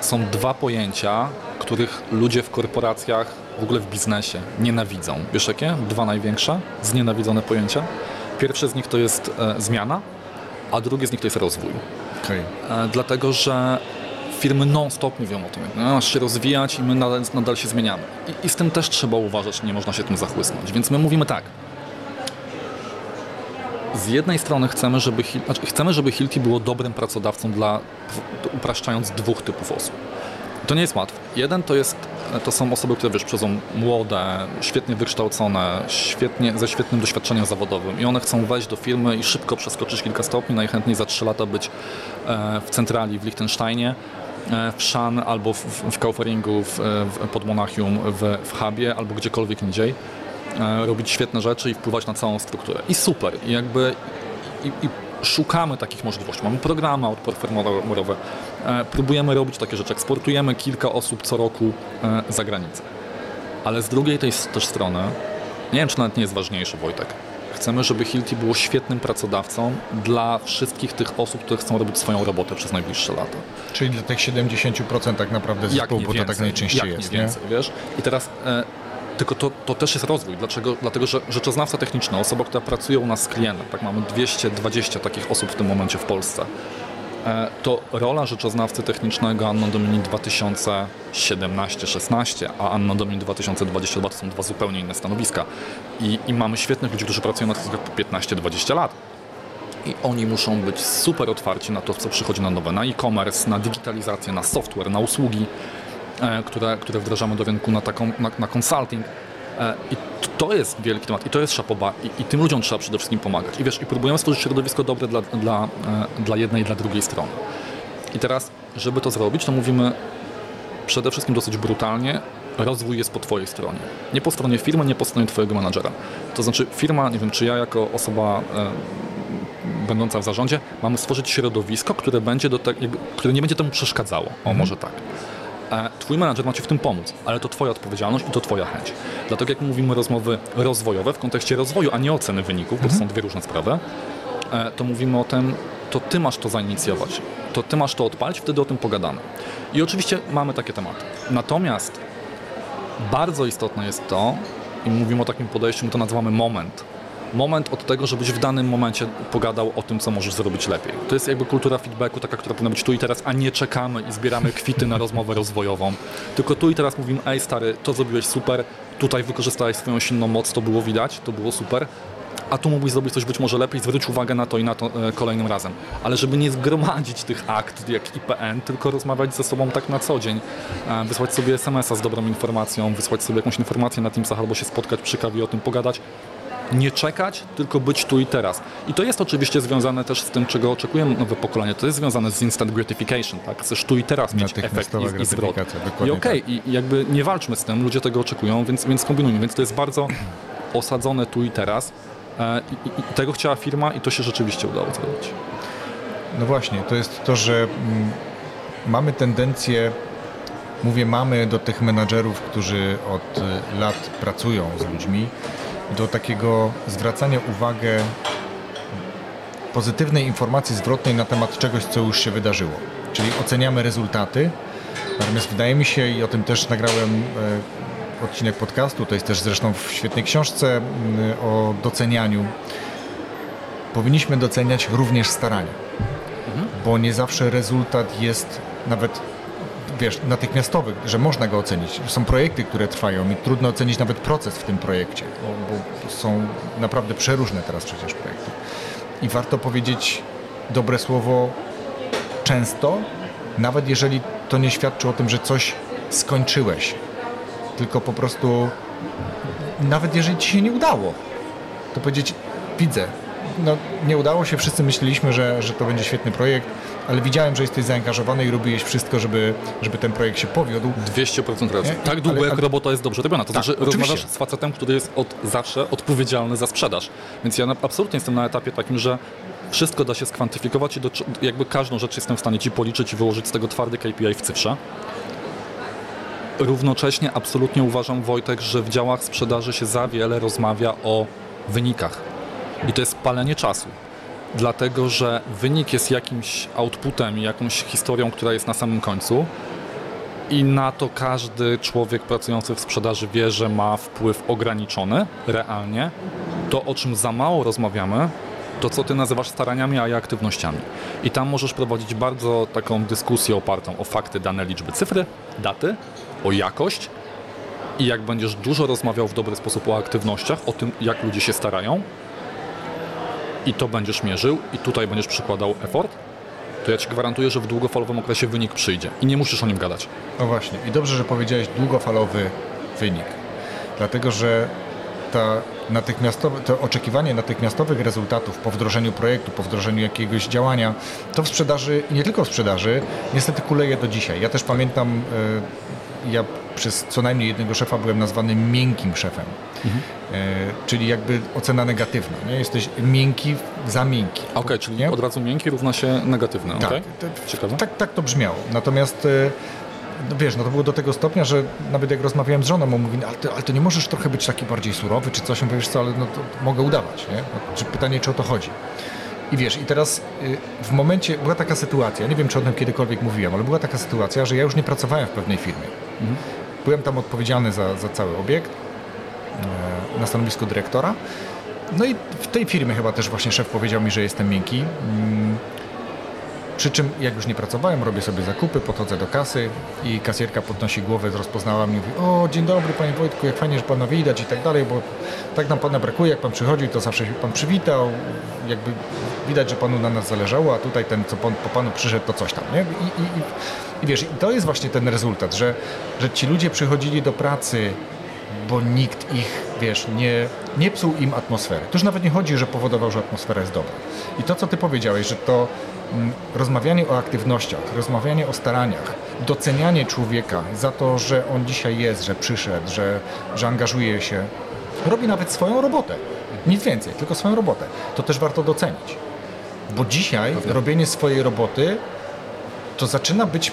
są dwa pojęcia, których ludzie w korporacjach, w ogóle w biznesie nienawidzą. Wiesz jakie? Dwa największe znienawidzone pojęcia. Pierwsze z nich to jest e, zmiana, a drugie z nich to jest rozwój. Okay. E, dlatego, że firmy non-stop mówią o tym, masz się rozwijać i my nadal, nadal się zmieniamy. I, I, z tym też trzeba uważać, nie można się tym zachłysnąć. Więc my mówimy tak, z jednej strony chcemy, żeby, znaczy chcemy, żeby Hilti było dobrym pracodawcą dla, upraszczając, dwóch typów osób. To nie jest łatwe. Jeden to, jest, to są osoby, które wiesz, przychodzą młode, świetnie wykształcone, świetnie, ze świetnym doświadczeniem zawodowym i one chcą wejść do firmy i szybko przeskoczyć kilka stopni, najchętniej za trzy lata być e, w centrali w Liechtensteinie, e, w Szan albo w, w w, w, pod Monachium, w, w Hubie albo gdziekolwiek indziej robić świetne rzeczy i wpływać na całą strukturę. I super. I jakby i, i szukamy takich możliwości. Mamy programy outperformerowe, e, próbujemy robić takie rzeczy, eksportujemy kilka osób co roku e, za granicę. Ale z drugiej tej też strony, nie wiem czy nawet nie jest ważniejszy Wojtek, chcemy, żeby Hilti było świetnym pracodawcą dla wszystkich tych osób, które chcą robić swoją robotę przez najbliższe lata. Czyli dla tych 70% tak naprawdę zespołu, bo to tak najczęściej jak jest, nie? Więcej, wiesz? I teraz e, tylko to, to też jest rozwój. Dlaczego? Dlatego, że rzeczoznawca techniczny, osoba, która pracuje u nas z klientem, tak mamy 220 takich osób w tym momencie w Polsce, e, to rola rzeczoznawcy technicznego Anno Domini 2017-16, a Anno Domini 2022 to są dwa zupełnie inne stanowiska. I, i mamy świetnych ludzi, którzy pracują na tych po 15-20 lat. I oni muszą być super otwarci na to, co przychodzi na nowe, na e-commerce, na digitalizację, na software, na usługi. E, które, które wdrażamy do rynku na, taką, na, na consulting. E, I to jest wielki temat i to jest szapoba I, i tym ludziom trzeba przede wszystkim pomagać. I wiesz, i próbujemy stworzyć środowisko dobre dla, dla, e, dla jednej i dla drugiej strony. I teraz, żeby to zrobić, to mówimy przede wszystkim dosyć brutalnie, rozwój jest po Twojej stronie. Nie po stronie firmy, nie po stronie Twojego menadżera. To znaczy firma, nie wiem, czy ja jako osoba e, będąca w zarządzie, mamy stworzyć środowisko, które, będzie do te, które nie będzie temu przeszkadzało. O, mhm. może tak. Twój menadżer ma Ci w tym pomóc, ale to Twoja odpowiedzialność i to Twoja chęć. Dlatego jak mówimy rozmowy rozwojowe w kontekście rozwoju, a nie oceny wyników, bo to są dwie różne sprawy, e, to mówimy o tym, to Ty masz to zainicjować, to Ty masz to odpalić, wtedy o tym pogadamy. I oczywiście mamy takie tematy. Natomiast bardzo istotne jest to, i mówimy o takim podejściu, my to nazywamy moment, moment od tego, żebyś w danym momencie pogadał o tym, co możesz zrobić lepiej. To jest jakby kultura feedbacku, taka, która powinna być tu i teraz, a nie czekamy i zbieramy kwity na rozmowę rozwojową. Tylko tu i teraz mówimy, ej stary, to zrobiłeś super, tutaj wykorzystałeś swoją silną moc, to było widać, to było super, a tu mógłbyś zrobić coś być może lepiej, zwróć uwagę na to i na to e, kolejnym razem. Ale żeby nie zgromadzić tych akt jak IPN, tylko rozmawiać ze sobą tak na co dzień, e, wysłać sobie SMS-a z dobrą informacją, wysłać sobie jakąś informację na Teamsach albo się spotkać przy kawie o tym pogadać, nie czekać, tylko być tu i teraz. I to jest oczywiście związane też z tym, czego oczekuje nowe pokolenie. To jest związane z instant gratification, tak? Chcesz tu i teraz mieć efekt i, i zwrot. I okej, okay, tak. i jakby nie walczmy z tym, ludzie tego oczekują, więc, więc kombinujmy. Więc to jest bardzo osadzone tu i teraz. E, I, i, I, tego chciała firma i to się rzeczywiście udało zrobić. No właśnie, to jest to, że mm, mamy tendencję mówię mamy do tych menadżerów, którzy od y, lat pracują z ludźmi, do takiego zwracania uwagi pozytywnej informacji zwrotnej na temat czegoś, co już się wydarzyło. Czyli oceniamy rezultaty, natomiast wydaje mi się, i o tym też nagrałem e, odcinek podcastu, to jest też zresztą w świetnej książce o docenianiu, powinniśmy doceniać również starania, mhm. bo nie zawsze rezultat jest nawet wiesz, natychmiastowych, że można go ocenić. Są projekty, które trwają i trudno ocenić nawet proces w tym projekcie, bo są naprawdę przeróżne teraz przecież projekty. I warto powiedzieć dobre słowo często, nawet jeżeli to nie świadczy o tym, że coś skończyłeś, tylko po prostu nawet jeżeli ci się nie udało, to powiedzieć widzę, no, nie udało się, wszyscy myśleliśmy, że, że to będzie świetny projekt, ale widziałem, że jesteś zaangażowany i robiłeś wszystko, żeby, żeby ten projekt się powiódł. 200% racji. Tak długo, ale, jak ale... robota jest dobrze robiona. To tak, znaczy, oczywiście. rozmawiasz z facetem, który jest od zawsze odpowiedzialny za sprzedaż. Więc ja absolutnie jestem na etapie takim, że wszystko da się skwantyfikować i do, jakby każdą rzecz jestem w stanie Ci policzyć i wyłożyć z tego twardy KPI w cyfrze. Równocześnie absolutnie uważam, Wojtek, że w działach sprzedaży się za wiele rozmawia o wynikach. I to jest palenie czasu dlatego że wynik jest jakimś outputem jakąś historią, która jest na samym końcu. I na to każdy człowiek pracujący w sprzedaży wie, że ma wpływ ograniczony, realnie. To, o czym za mało rozmawiamy, to co ty nazywasz staraniami, a ja aktywnościami. I tam możesz prowadzić bardzo taką dyskusję opartą o fakty, dane, liczby, cyfry, daty, o jakość. I jak będziesz dużo rozmawiał w dobry sposób o aktywnościach, o tym, jak ludzie się starają, i to będziesz mierzył i tutaj będziesz przykładał effort, to ja Ci gwarantuję, że w długofalowym okresie wynik przyjdzie i nie musisz o nim gadać. No właśnie. I dobrze, że powiedziałeś długofalowy wynik. Dlatego, że ta natychmiastowe, to oczekiwanie natychmiastowych rezultatów po wdrożeniu projektu, po wdrożeniu jakiegoś działania, to w sprzedaży i nie tylko w sprzedaży, niestety kuleje do dzisiaj. Ja też pamiętam ja przez co najmniej jednego szefa byłem nazwany miękkim szefem. Mhm. czyli jakby ocena negatywna. Nie? Jesteś miękki za miękki. Okej, okay, czyli nie? od razu miękki równa się negatywny. Tak, okay? Ciekawe. Tak, tak to brzmiało. Natomiast no wiesz, no to było do tego stopnia, że nawet jak rozmawiałem z żoną, on mówi, no, ale, ty, ale ty nie możesz trochę być taki bardziej surowy, czy coś, mówisz co, ale no to mogę udawać, nie? No, czy pytanie, czy o to chodzi. I wiesz, i teraz y, w momencie, była taka sytuacja, nie wiem, czy o tym kiedykolwiek mówiłem, ale była taka sytuacja, że ja już nie pracowałem w pewnej firmie. Mhm. Byłem tam odpowiedzialny za, za cały obiekt, e, na stanowisku dyrektora. No i w tej firmie chyba też właśnie szef powiedział mi, że jestem miękki. Przy czym jak już nie pracowałem, robię sobie zakupy, podchodzę do kasy i kasjerka podnosi głowę, rozpoznała mnie i mówi o dzień dobry panie Wojtku, jak fajnie, że pana widać i tak dalej, bo tak nam pana brakuje, jak pan przychodził, to zawsze się pan przywitał, jakby widać, że panu na nas zależało, a tutaj ten, co pan, po panu przyszedł, to coś tam, nie? I, i, i, i wiesz, to jest właśnie ten rezultat, że, że ci ludzie przychodzili do pracy bo nikt ich, wiesz, nie, nie psuł im atmosfery. To już nawet nie chodzi, że powodował, że atmosfera jest dobra. I to, co ty powiedziałeś, że to rozmawianie o aktywnościach, rozmawianie o staraniach, docenianie człowieka za to, że on dzisiaj jest, że przyszedł, że, że angażuje się, robi nawet swoją robotę. Nic więcej, tylko swoją robotę. To też warto docenić. Bo dzisiaj robienie swojej roboty to zaczyna być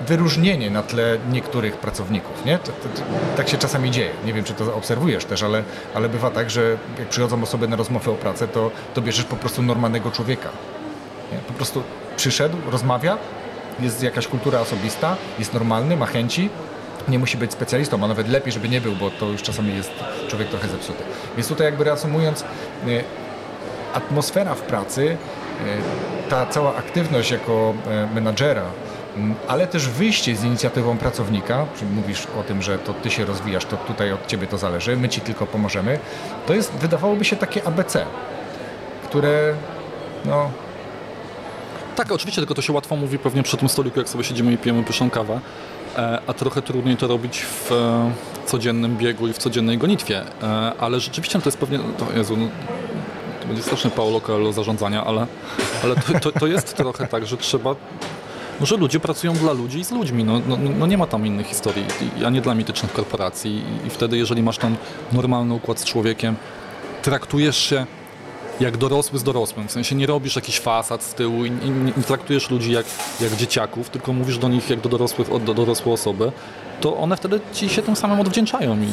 wyróżnienie na tle niektórych pracowników. Nie? To, to, to, tak się czasami dzieje. Nie wiem, czy to obserwujesz też, ale, ale bywa tak, że jak przychodzą osoby na rozmowę o pracę, to, to bierzesz po prostu normalnego człowieka. Nie? Po prostu przyszedł, rozmawia, jest jakaś kultura osobista, jest normalny, ma chęci, nie musi być specjalistą, a nawet lepiej, żeby nie był, bo to już czasami jest człowiek trochę zepsuty. Więc tutaj jakby reasumując, e, atmosfera w pracy, e, ta cała aktywność jako e, menadżera, ale też wyjście z inicjatywą pracownika, mówisz o tym, że to ty się rozwijasz, to tutaj od ciebie to zależy, my ci tylko pomożemy, to jest, wydawałoby się takie ABC, które no... Tak, oczywiście, tylko to się łatwo mówi pewnie przy tym stoliku, jak sobie siedzimy i pijemy pyszną kawę, e, a trochę trudniej to robić w e, codziennym biegu i w codziennej gonitwie, e, ale rzeczywiście to jest pewnie, to, Jezu, no, to będzie straszny Coelho zarządzania, ale, ale to, to, to jest trochę tak, że trzeba no, że ludzie pracują dla ludzi i z ludźmi. No, no, no nie ma tam innych historii, a nie dla mitycznych korporacji. I wtedy, jeżeli masz tam normalny układ z człowiekiem, traktujesz się jak dorosły z dorosłym. W sensie nie robisz jakichś fasad z tyłu i nie, traktujesz ludzi jak, jak dzieciaków, tylko mówisz do nich jak do dorosłych, do dorosłe osoby, to one wtedy ci się tym samym odwdzięczają i,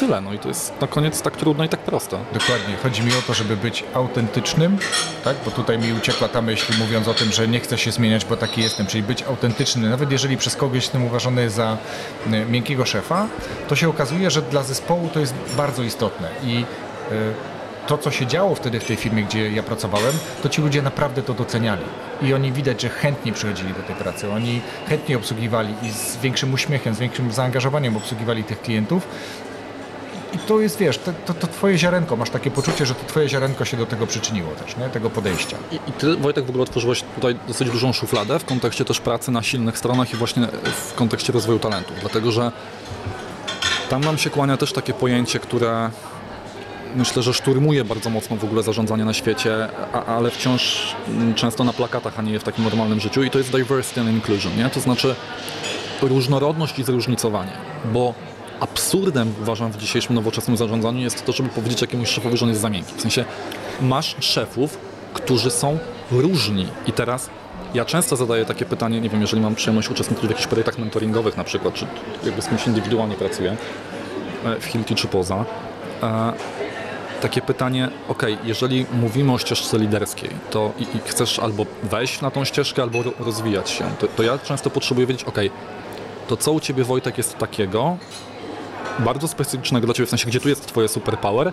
tyle. No i to jest na koniec tak trudno i tak prosto. Dokładnie. Chodzi mi o to, żeby być autentycznym, tak? Bo tutaj mi uciekła ta myśl mówiąc o tym, że nie chcę się zmieniać, bo taki jestem, czyli być autentyczny. Nawet jeżeli przez kogoś jestem uważany za e, miękkiego szefa, to się okazuje, że dla zespołu to jest bardzo istotne i y, to, co się działo wtedy w tej firmie, gdzie ja pracowałem, to ci ludzie naprawdę to doceniali. I oni widać, że chętnie przychodzili do tej pracy. Oni chętnie obsługiwali i z większym uśmiechem, z większym zaangażowaniem obsługiwali tych klientów. I to jest, wiesz, to, to, to, twoje ziarenko, masz takie poczucie, że to twoje ziarenko się do tego przyczyniło też, nie? tego podejścia. I, I, ty, Wojtek, w ogóle otworzyłeś tutaj dosyć dużą szufladę w kontekście też pracy na silnych stronach i właśnie w kontekście rozwoju talentu, dlatego że tam nam się kłania też takie pojęcie, które myślę, że szturmuje bardzo mocno w ogóle zarządzanie na świecie, a, ale wciąż często na plakatach, a nie w takim normalnym życiu i to jest diversity and inclusion, nie? to znaczy różnorodność i zróżnicowanie, bo absurdem uważam w dzisiejszym nowoczesnym zarządzaniu jest to, żeby powiedzieć jakiemuś szefowi, że on jest za miękki. W sensie masz szefów, którzy są różni i teraz ja często zadaję takie pytanie, nie wiem, jeżeli mam przyjemność uczestniczyć w jakichś projektach mentoringowych na przykład, czy jakby z kimś indywidualnie pracuję, e, w Hilti czy poza, e, takie pytanie, ok, jeżeli mówimy o ścieżce liderskiej, to i, i chcesz albo wejść na tą ścieżkę, albo rozwijać się, to, to ja często potrzebuję wiedzieć, ok, to co u Ciebie Wojtek jest takiego, bardzo specyficznego dla Ciebie, w sensie gdzie tu jest Twoje superpower,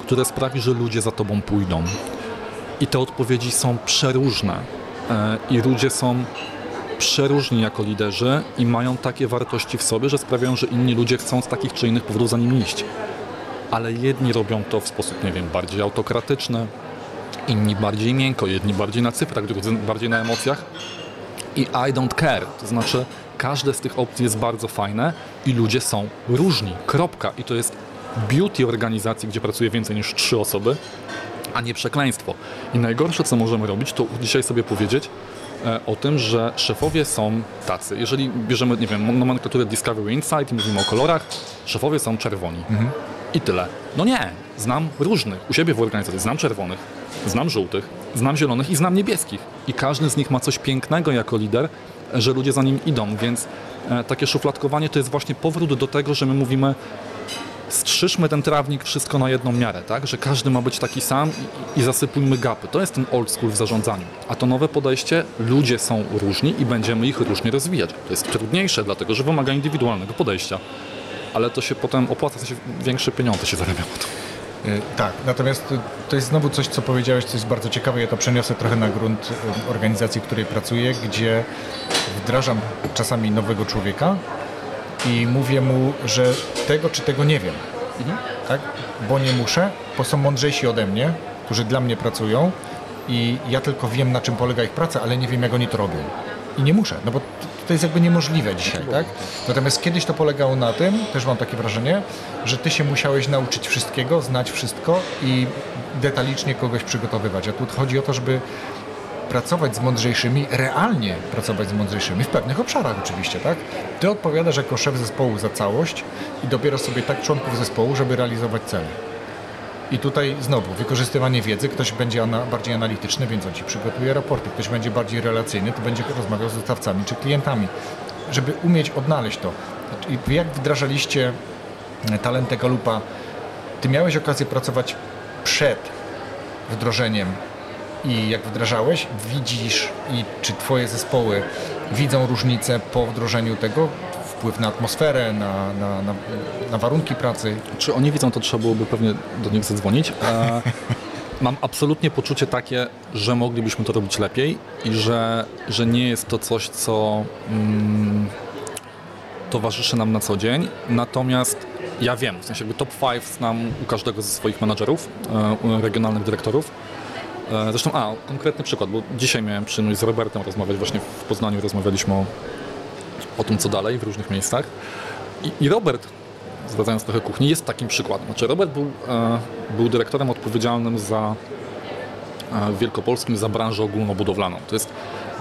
które sprawi, że ludzie za Tobą pójdą. I te odpowiedzi są przeróżne e, i ludzie są przeróżni jako liderzy i mają takie wartości w sobie, że sprawiają, że inni ludzie chcą z takich czy innych powodów za nimi iść ale jedni robią to w sposób, nie wiem, bardziej autokratyczny, inni bardziej miękko, jedni bardziej na cyfrach, drudzy bardziej na emocjach. I I don't care, to znaczy każde z tych opcji jest bardzo fajne i ludzie są różni, kropka. I to jest beauty organizacji, gdzie pracuje więcej niż trzy osoby, a nie przekleństwo. I najgorsze, co możemy robić, to dzisiaj sobie powiedzieć, e, o tym, że szefowie są tacy. Jeżeli bierzemy, nie wiem, nomenklaturę Discovery Insight i mówimy o kolorach, szefowie są czerwoni. I tyle. No nie, znam różnych u siebie w organizacji. Znam czerwonych, znam żółtych, znam zielonych i znam niebieskich. I każdy z nich ma coś pięknego jako lider, że ludzie za nim idą, więc e, takie szufladkowanie to jest właśnie powrót do tego, że my mówimy strzyżmy ten trawnik wszystko na jedną miarę, tak? Że każdy ma być taki sam i, i zasypujmy gapy. To jest ten old school w zarządzaniu. A to nowe podejście, ludzie są różni i będziemy ich różnie rozwijać. To jest trudniejsze, dlatego że wymaga indywidualnego podejścia. Ale to się potem opłaca, w sensie większe pieniądze się zarabia po to. Y, Tak, natomiast to jest znowu coś, co powiedziałeś, co jest bardzo ciekawe. Ja to przeniosę trochę na grunt y, organizacji, w której pracuję, gdzie wdrażam czasami nowego człowieka i mówię mu, że tego czy tego nie wiem. Tak? Bo nie muszę, bo są mądrzejsi ode mnie, którzy dla mnie pracują i ja tylko wiem, na czym polega ich praca, ale nie wiem, jak oni to robią. I nie muszę, no bo to jest jakby niemożliwe dzisiaj, tak? Natomiast kiedyś to polegało na tym, też mam takie wrażenie, że ty się musiałeś nauczyć wszystkiego, znać wszystko i detalicznie kogoś przygotowywać. A tu chodzi o to, żeby pracować z mądrzejszymi, realnie pracować z mądrzejszymi, w pewnych obszarach oczywiście, tak? Ty odpowiadasz jako szef zespołu za całość i dobierasz sobie tak członków zespołu, żeby realizować cele. I tutaj znowu wykorzystywanie wiedzy, ktoś będzie ana, bardziej analityczny, więc on ci przygotuje raporty, ktoś będzie bardziej relacyjny, to będzie rozmawiał z dostawcami czy klientami, żeby umieć odnaleźć to. I jak wdrażaliście e, talentę Galupa, ty miałeś okazję pracować przed wdrożeniem i jak wdrażałeś, widzisz i czy twoje zespoły widzą różnicę po wdrożeniu tego, wpływ na atmosferę, na, na, na, na warunki pracy. Czy oni widzą, to trzeba byłoby pewnie do nich zadzwonić. E, mam absolutnie poczucie takie, że moglibyśmy to robić lepiej i że, że nie jest to coś, co mm, towarzyszy nam na co dzień. Natomiast ja wiem, w sensie jakby top 5 znam u każdego ze swoich menadżerów, e, regionalnych dyrektorów. E, Zresztą, a, konkretny przykład, bo dzisiaj miałem przyjemność z Robertem rozmawiać, właśnie w Poznaniu rozmawialiśmy o, o tym, co dalej w różnych miejscach. I, i Robert, zwracając trochę kuchni, jest takim przykładem. Znaczy Robert był, e, był dyrektorem odpowiedzialnym za e, w Wielkopolskim za branżę ogólnobudowlaną. To jest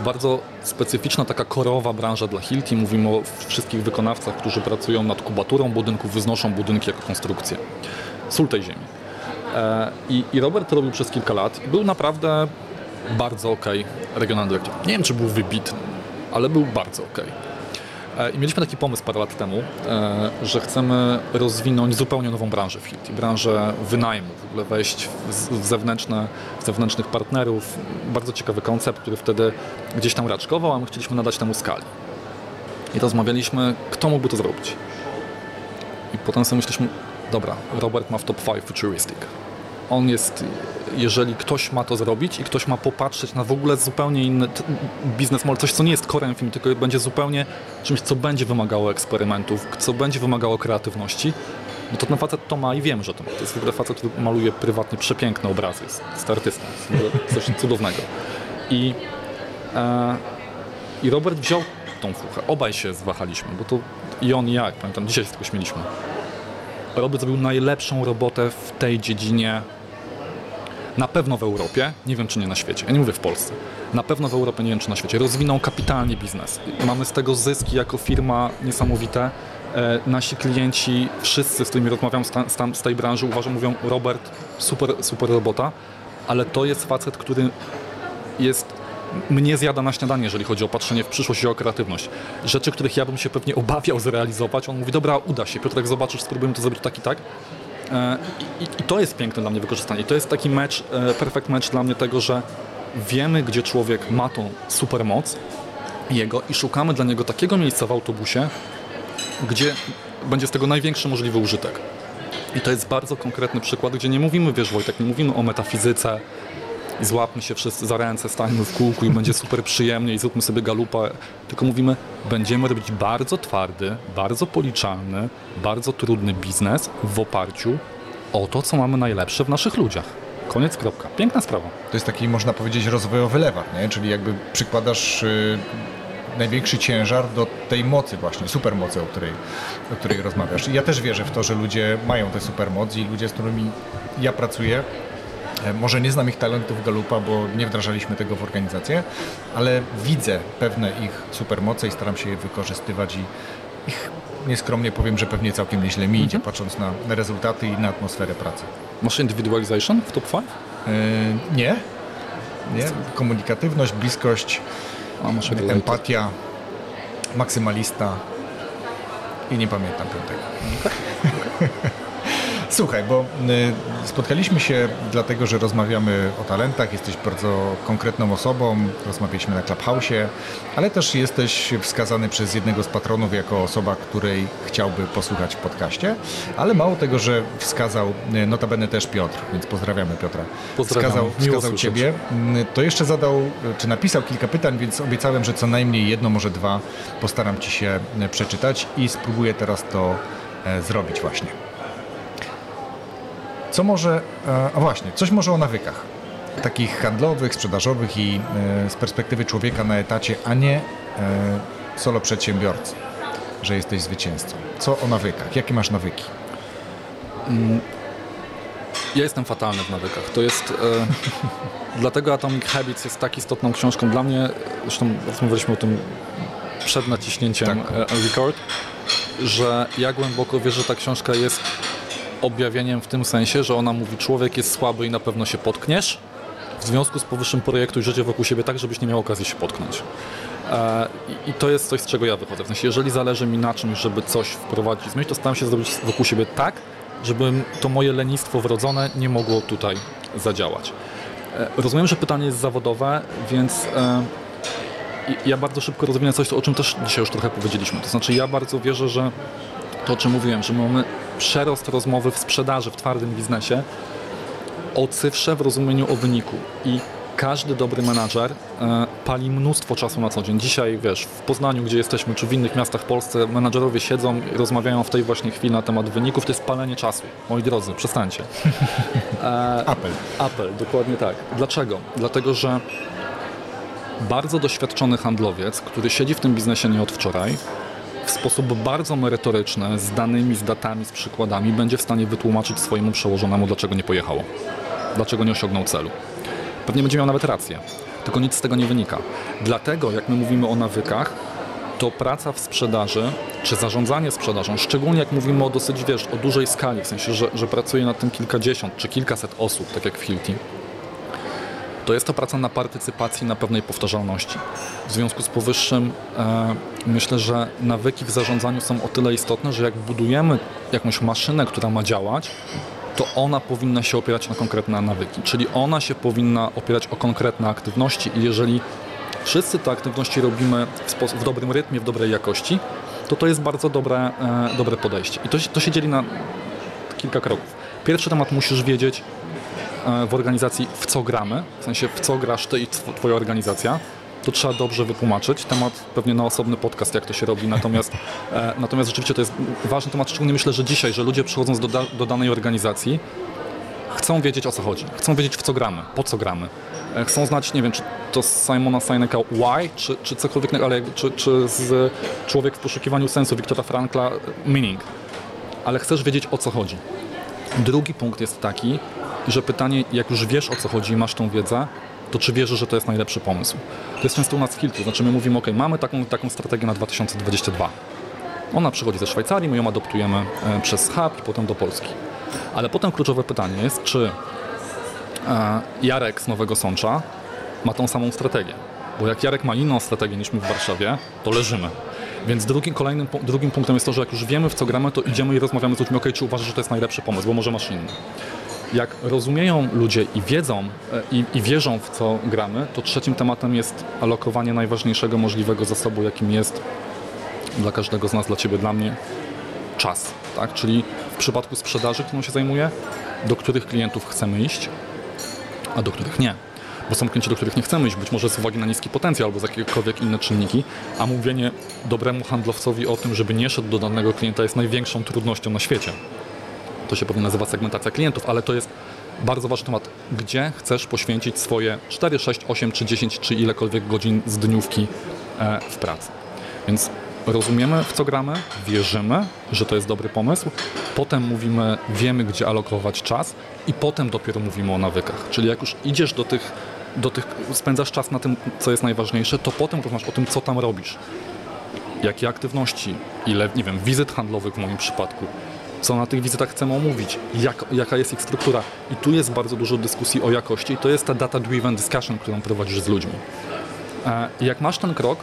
bardzo specyficzna, taka korowa branża dla Hilti. Mówimy o wszystkich wykonawcach, którzy pracują nad kubaturą budynków, wyznoszą budynki jako konstrukcję. Sól tej ziemi. E, I, I Robert to robił przez kilka lat był naprawdę bardzo okej regionalny dyrektor. Nie wiem, czy był wybitny, ale był bardzo okej. E, I mieliśmy taki pomysł parę lat temu, e, że chcemy rozwinąć zupełnie nową branżę w Hilti, branżę wynajmu, w ogóle wejść w zewnętrzne, w zewnętrznych partnerów. Bardzo ciekawy koncept, który wtedy gdzieś tam raczkował, a my chcieliśmy nadać temu skali. I rozmawialiśmy, kto mógłby to zrobić. I potem sobie myśleliśmy, dobra, Robert ma w top 5 futuristic. On jest, jeżeli ktoś ma to zrobić i ktoś ma popatrzeć na w ogóle zupełnie inny biznes model, coś co nie jest corem film, tylko będzie zupełnie czymś, co będzie wymagało eksperymentów, co będzie wymagało kreatywności, no to ten facet to ma i wiem, że to ma. To jest w ogóle facet, który maluje prywatnie przepiękne obrazy, jest, jest artystą, coś cudownego. I, e, I Robert wziął tą fuchę. Obaj się zwahaliśmy, bo to i on i ja, pamiętam, dzisiaj się tylko śmieliśmy. Robert zrobił najlepszą robotę w tej dziedzinie na pewno w Europie, nie wiem czy nie na świecie, ja nie mówię w Polsce, na pewno w Europie, nie wiem czy na świecie, rozwinął kapitalnie biznes. Mamy z tego zyski jako firma niesamowite. E, nasi klienci, wszyscy, z którymi rozmawiam z, ta, z, tej branży, uważam, mówią Robert, super, super robota, ale to jest facet, który jest mnie zjada na śniadanie, jeżeli chodzi o patrzenie w przyszłość i o kreatywność. Rzeczy, których ja bym się pewnie obawiał zrealizować, on mówi, dobra, uda się, Piotrek, zobaczysz, spróbujemy to zrobić tak i tak. E, I, to jest piękne dla mnie wykorzystanie. I to jest taki mecz, e, perfect mecz dla mnie tego, że wiemy, gdzie człowiek ma tą supermoc jego i szukamy dla niego takiego miejsca w autobusie, gdzie będzie z tego największy możliwy użytek. I to jest bardzo konkretny przykład, gdzie nie mówimy, wiesz Wojtek, nie mówimy o metafizyce i złapmy się wszyscy za ręce, stańmy w kółku i będzie super przyjemnie i zróbmy sobie galupa, tylko mówimy, będziemy robić bardzo twardy, bardzo policzalny, bardzo trudny biznes w oparciu o to, co mamy najlepsze w naszych ludziach. Koniec, kropka. Piękna sprawa. To jest taki, można powiedzieć, rozwojowy lewar, nie? czyli jakby przykładasz y, największy ciężar do tej mocy właśnie, supermocy, o której, o której rozmawiasz. I ja też wierzę w to, że ludzie mają tę supermoc i ludzie, z którymi ja pracuję, może nie znam ich talentów Galupa, bo nie wdrażaliśmy tego w organizację, ale widzę pewne ich supermoce i staram się je wykorzystywać i ich nieskromnie powiem, że pewnie całkiem nieźle mi idzie, patrząc na rezultaty i na atmosferę pracy. Masz individualization w top 5? Yy, nie. Nie. Komunikatywność, bliskość, A, empatia, maksymalista i nie pamiętam piątego. Słuchaj, bo y, spotkaliśmy się dlatego, że rozmawiamy o talentach, jesteś bardzo konkretną osobą, rozmawialiśmy na Clubhouse'ie, ale też jesteś wskazany przez jednego z patronów jako osoba, której chciałby posłuchać w podcaście, ale mało tego, że wskazał, y, notabene też Piotr, więc pozdrawiamy Piotra, Pozdrawiam. wskazał, wskazał Ciebie, y, to jeszcze zadał, czy napisał kilka pytań, więc obiecałem, że co najmniej jedno, może dwa postaram Ci się przeczytać i spróbuję teraz to e, zrobić właśnie. Co może, e, a właśnie, coś może o nawykach takich handlowych, sprzedażowych i e, z perspektywy człowieka na etacie, a nie e, solo przedsiębiorcy, że jesteś zwycięzcą. Co o nawykach? Jakie masz nawyki? Ja jestem fatalny w nawykach. To jest. E, dlatego Atomic Habits jest tak istotną książką dla mnie. Zresztą rozmawialiśmy o tym przed naciśnięciem tak. record, że ja głęboko wierzę, że ta książka jest objawieniem w tym sensie, że ona mówi, człowiek jest słaby i na pewno się potkniesz. W związku z powyższym projektu i życie wokół siebie tak, żebyś nie miał okazji się potknąć. E, I to jest coś, z czego ja wychodzę. W sensie, jeżeli zależy mi na czymś, żeby coś wprowadzić, zmienić, to staram się zrobić wokół siebie tak, żeby to moje lenistwo wrodzone nie mogło tutaj zadziałać. E, rozumiem, że pytanie jest zawodowe, więc e, ja bardzo szybko rozwinę coś, o czym też dzisiaj już trochę powiedzieliśmy. To znaczy, ja bardzo wierzę, że to, o czym mówiłem, że mamy przerost rozmowy w sprzedaży, w twardym biznesie, o cyfrze w rozumieniu o wyniku. I każdy dobry menadżer e, pali mnóstwo czasu na co dzień. Dzisiaj, wiesz, w Poznaniu, gdzie jesteśmy, czy w innych miastach w Polsce, menadżerowie siedzą i rozmawiają w tej właśnie chwili na temat wyników. To jest palenie czasu. Moi drodzy, przestańcie. E, apel. Apel, dokładnie tak. Dlaczego? Dlatego, że bardzo doświadczony handlowiec, który siedzi w tym biznesie nie od wczoraj, w sposób bardzo merytoryczny, z danymi, z datami, z przykładami, będzie w stanie wytłumaczyć swojemu przełożonemu, dlaczego nie pojechało, dlaczego nie osiągnął celu. Pewnie będzie miał nawet rację, tylko nic z tego nie wynika. Dlatego, jak my mówimy o nawykach, to praca w sprzedaży, czy zarządzanie sprzedażą, szczególnie jak mówimy o dosyć, wiesz, o dużej skali, w sensie, że, że pracuje nad tym kilkadziesiąt czy kilkaset osób, tak jak w Hilti, to jest to praca na partycypacji, na pewnej powtarzalności. W związku z powyższym e, myślę, że nawyki w zarządzaniu są o tyle istotne, że jak budujemy jakąś maszynę, która ma działać, to ona powinna się opierać na konkretne nawyki, czyli ona się powinna opierać o konkretne aktywności i jeżeli wszyscy te aktywności robimy w, w dobrym rytmie, w dobrej jakości, to to jest bardzo dobre, e, dobre podejście. I to, to się dzieli na kilka kroków. Pierwszy temat musisz wiedzieć, w organizacji w co gramy, w sensie w co grasz ty i twoja organizacja, to trzeba dobrze wytłumaczyć. Temat pewnie na osobny podcast, jak to się robi, natomiast, e, natomiast rzeczywiście to jest ważny temat, szczególnie myślę, że dzisiaj, że ludzie przychodząc do, da, do danej organizacji, chcą wiedzieć o co chodzi, chcą wiedzieć w co gramy, po co gramy. E, chcą znać, nie wiem, czy to z Simona Sineka why, czy, czy cokolwiek, ale czy, czy z Człowiek w poszukiwaniu sensu Wiktora Frankla meaning. Ale chcesz wiedzieć o co chodzi. Drugi punkt jest taki, że pytanie, jak już wiesz o co chodzi i masz tą wiedzę, to czy wierzysz, że to jest najlepszy pomysł? To jest często u nas kilku, znaczy my mówimy, ok, mamy taką, taką strategię na 2022. Ona przychodzi ze Szwajcarii, my ją adoptujemy e, przez hub i potem do Polski. Ale potem kluczowe pytanie jest, czy e, Jarek z Nowego Sącza ma tą samą strategię. Bo jak Jarek ma inną strategię niż my w Warszawie, to leżymy. Więc drugim, kolejnym, drugim punktem jest to, że jak już wiemy w co gramy, to idziemy i rozmawiamy z ludźmi, ok, czy uważasz, że to jest najlepszy pomysł, bo może masz inny jak rozumieją ludzie i wiedzą e, i, i, wierzą w co gramy, to trzecim tematem jest alokowanie najważniejszego możliwego zasobu, jakim jest dla każdego z nas, dla ciebie, dla mnie czas. Tak? Czyli w przypadku sprzedaży, którą się zajmuję, do których klientów chcemy iść, a do których nie. Bo są klienci, do których nie chcemy iść, być może z uwagi na niski potencjał albo z jakiekolwiek inne czynniki, a mówienie dobremu handlowcowi o tym, żeby nie szedł do danego klienta jest największą trudnością na świecie to się pewnie nazywa segmentacja klientów, ale to jest bardzo ważny temat. Gdzie chcesz poświęcić swoje 4, 6, 8 czy 10 czy ilekolwiek godzin z dniówki e, w pracy. Więc rozumiemy w co gramy, wierzymy, że to jest dobry pomysł Potem mówimy, wiemy gdzie alokować czas i potem dopiero mówimy o nawykach. Czyli jak już idziesz do tych, do tych spędzasz czas na tym, co jest najważniejsze, to potem rozmawiasz o tym, co tam robisz. Jakie aktywności, ile, nie wiem, wizyt handlowych w moim przypadku, co na tych wizytach chcemy omówić, jak, jaka jest ich struktura. I tu jest bardzo dużo dyskusji o jakości i to jest ta data-driven discussion, którą prowadzisz z ludźmi. E, jak masz ten krok,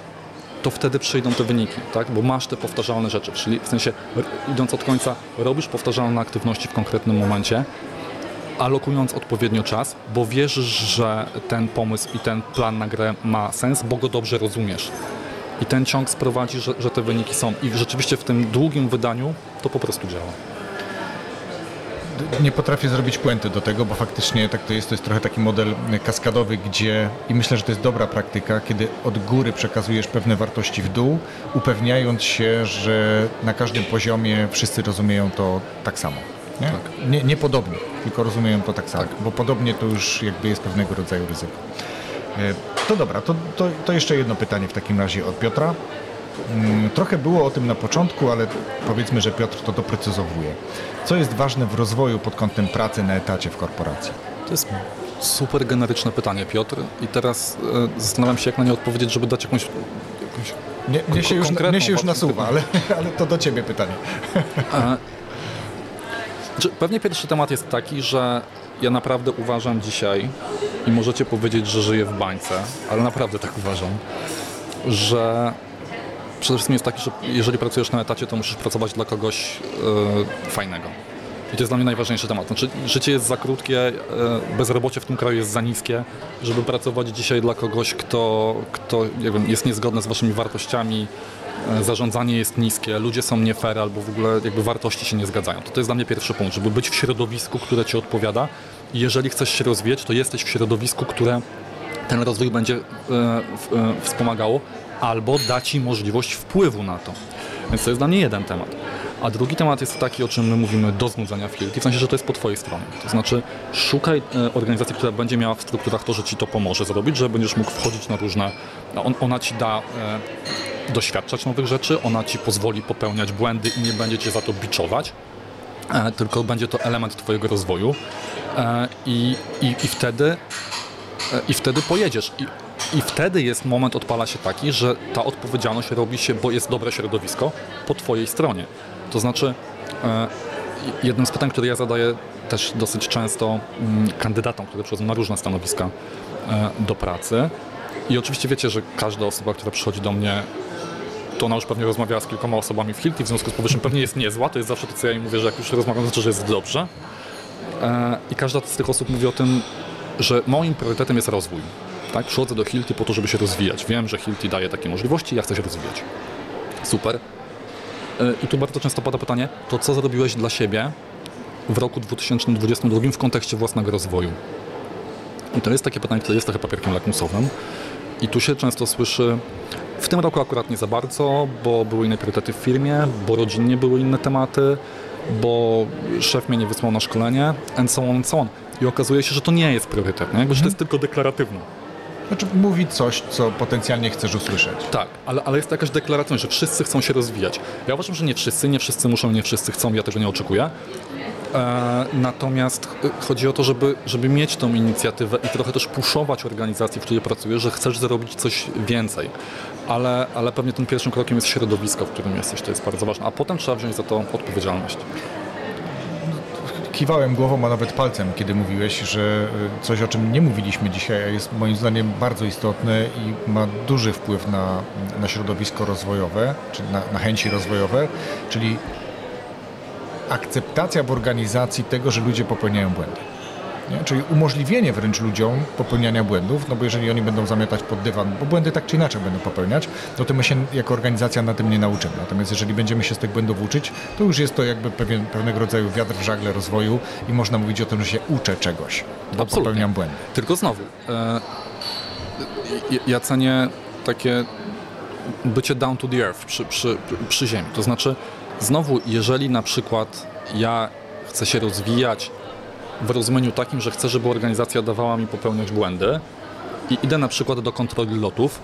to wtedy przyjdą te wyniki, tak? bo masz te powtarzalne rzeczy, czyli w sensie idąc od końca, robisz powtarzalne aktywności w konkretnym momencie, alokując odpowiednio czas, bo wiesz, że ten pomysł i ten plan na grę ma sens, bo go dobrze rozumiesz. I ten ciąg sprowadzi, że, że te wyniki są. I rzeczywiście w tym długim wydaniu to po prostu działa nie potrafię zrobić puenty do tego, bo faktycznie tak to jest. To jest trochę taki model kaskadowy, gdzie i myślę, że to jest dobra praktyka, kiedy od góry przekazujesz pewne wartości w dół, upewniając się, że na każdym poziomie wszyscy rozumieją to tak samo. Nie, tak. nie, nie podobnie, tylko rozumieją to tak samo, tak. bo podobnie to już jakby jest pewnego rodzaju ryzyko. E, to dobra, to, to, to jeszcze jedno pytanie w takim razie od Piotra. Mm, trochę było o tym na początku, ale powiedzmy, że Piotr to doprecyzowuje. Co jest ważne w rozwoju pod kątem pracy na etacie w korporacji? To jest super generyczne pytanie, Piotr. I teraz e, zastanawiam się, jak na nie odpowiedzieć, żeby dać jakąś, jakąś nie, mnie, się już, mnie się już nasuwa, ale, ale to do Ciebie pytanie. E, pewnie pierwszy temat jest taki, że ja naprawdę uważam dzisiaj, i możecie powiedzieć, że żyję w bańce, ale naprawdę tak uważam, że przede wszystkim jest taki, że jeżeli pracujesz na etacie, to musisz pracować dla kogoś e, fajnego. I to jest dla mnie najważniejszy temat. Znaczy, życie jest za krótkie, e, bezrobocie w tym kraju jest za niskie, żeby pracować dzisiaj dla kogoś, kto, kto wiem, jest niezgodny z waszymi wartościami, zarządzanie jest niskie, ludzie są nie fair albo w ogóle jakby wartości się nie zgadzają. To, to jest dla mnie pierwszy punkt, żeby być w środowisku, które ci odpowiada i jeżeli chcesz się rozwijać, to jesteś w środowisku, które ten rozwój będzie wspomagało, albo da Ci możliwość wpływu na to. Więc to jest dla mnie jeden temat. A drugi temat jest taki, o czym my mówimy do znudzenia filtr, w sensie, że to jest po Twojej stronie. To znaczy szukaj e, organizacji, która będzie miała w strukturach to, że Ci to pomoże zrobić, że będziesz mógł wchodzić na różne... On, ona Ci da e, doświadczać nowych rzeczy, ona Ci pozwoli popełniać błędy i nie będzie Cię za to biczować, e, tylko będzie to element Twojego rozwoju e, i, i, i wtedy e, i wtedy pojedziesz. I i wtedy jest moment, odpala się taki, że ta odpowiedzialność robi się, bo jest dobre środowisko, po Twojej stronie. To znaczy, e, jednym z pytań, które ja zadaję też dosyć często mm, kandydatom, które przychodzą na różne stanowiska e, do pracy. I oczywiście wiecie, że każda osoba, która przychodzi do mnie, to ona już pewnie rozmawiała z kilkoma osobami w Hilti, w związku z powyższym pewnie jest niezła. To jest zawsze to, co ja im mówię, że jak już rozmawiam, to znaczy, że jest dobrze. E, I każda z tych osób mówi o tym, że moim priorytetem jest rozwój. Tak? Przychodzę do Hilti po to, żeby się rozwijać. Wiem, że Hilti daje takie możliwości, ja chcę się rozwijać. Super. E, I tu bardzo często pada pytanie, to co zrobiłeś dla siebie w roku 2022 w kontekście własnego rozwoju? I to jest takie pytanie, które jest trochę papierkiem lakmusowym. I tu się często słyszy, w tym roku akurat nie za bardzo, bo były inne priorytety w firmie, bo rodzinnie były inne tematy, bo szef mnie nie wysłał na szkolenie, and so on, and so on. I okazuje się, że to nie jest priorytet, nie? Jakby, że to jest tylko deklaratywne. Znaczy mówi coś, co potencjalnie chcesz usłyszeć. Tak, ale, ale jest to jakaś deklaracja, że wszyscy chcą się rozwijać. Ja uważam, że nie wszyscy, nie wszyscy muszą, nie wszyscy chcą, ja tego nie oczekuję. E, natomiast chodzi o to, żeby, żeby mieć tą inicjatywę i trochę też puszować organizację, w której pracujesz, że chcesz zrobić coś więcej. Ale, ale pewnie tym pierwszym krokiem jest środowisko, w którym jesteś, to jest bardzo ważne, a potem trzeba wziąć za to odpowiedzialność. Kiwałem głową, a nawet palcem, kiedy mówiłeś, że y, coś, o czym nie mówiliśmy dzisiaj, jest moim zdaniem bardzo istotne i ma duży wpływ na, na środowisko rozwojowe, czy na, na chęci rozwojowe, czyli akceptacja w organizacji tego, że ludzie popełniają błędy. Nie? Czyli umożliwienie wręcz ludziom popełniania błędów, no bo jeżeli oni będą zamiatać pod dywan, bo błędy tak czy inaczej będą popełniać, no to my się jako organizacja na tym nie nauczymy. Natomiast jeżeli będziemy się z tych błędów uczyć, to już jest to jakby pewien, pewnego rodzaju wiatr w żagle rozwoju i można mówić o tym, że się uczę czegoś, bo Absolutnie. popełniam błędy. Tylko znowu, e, ja cenię takie bycie down to the earth przy, przy, przy ziemi. To znaczy, znowu, jeżeli na przykład ja chcę się rozwijać, w rozumieniu takim, że chcę, żeby organizacja dawała mi popełniać błędy i idę na przykład do kontroli lotów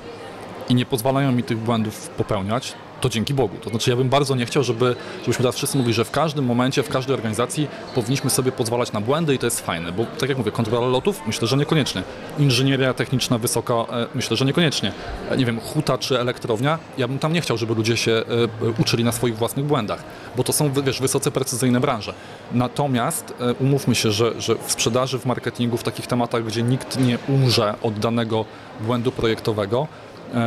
i nie pozwalają mi tych błędów popełniać, to dzięki Bogu. To znaczy ja bym bardzo nie chciał, żeby, żebyśmy teraz wszyscy mówili, że w każdym momencie, w każdej organizacji powinniśmy sobie pozwalać na błędy i to jest fajne, bo tak jak mówię, kontrola lotów? Myślę, że niekoniecznie. Inżynieria techniczna wysoka? E, myślę, że niekoniecznie. E, nie wiem, huta czy elektrownia? Ja bym tam nie chciał, żeby ludzie się e, uczyli na swoich własnych błędach, bo to są, wiesz, wysoce precyzyjne branże. Natomiast umówmy się, że, że w sprzedaży, w marketingu, w takich tematach, gdzie nikt nie umrze od danego błędu projektowego,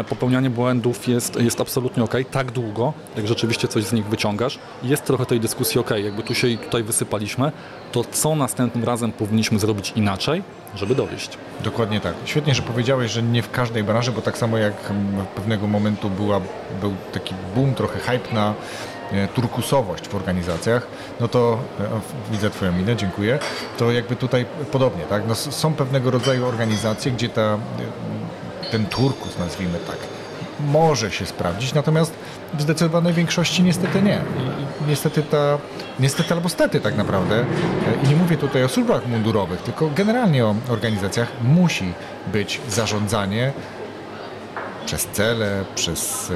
popełnianie błędów jest, jest absolutnie ok, tak długo, jak rzeczywiście coś z nich wyciągasz. Jest trochę tej dyskusji ok, jakby tu się i tutaj wysypaliśmy, to co następnym razem powinniśmy zrobić inaczej, żeby dowieść. Dokładnie tak. Świetnie, że powiedziałeś, że nie w każdej branży, bo tak samo jak pewnego momentu była, był taki boom, trochę hype na e, turkusowość w organizacjach, no to e, widzę Twoją minę, dziękuję. To jakby tutaj podobnie, tak? No, są pewnego rodzaju organizacje, gdzie ta ten turkus, nazwijmy tak, może się sprawdzić, natomiast w zdecydowanej większości niestety nie. I niestety ta, niestety albo stety tak naprawdę, i nie mówię tutaj o służbach mundurowych, tylko generalnie o organizacjach, musi być zarządzanie przez cele, przez,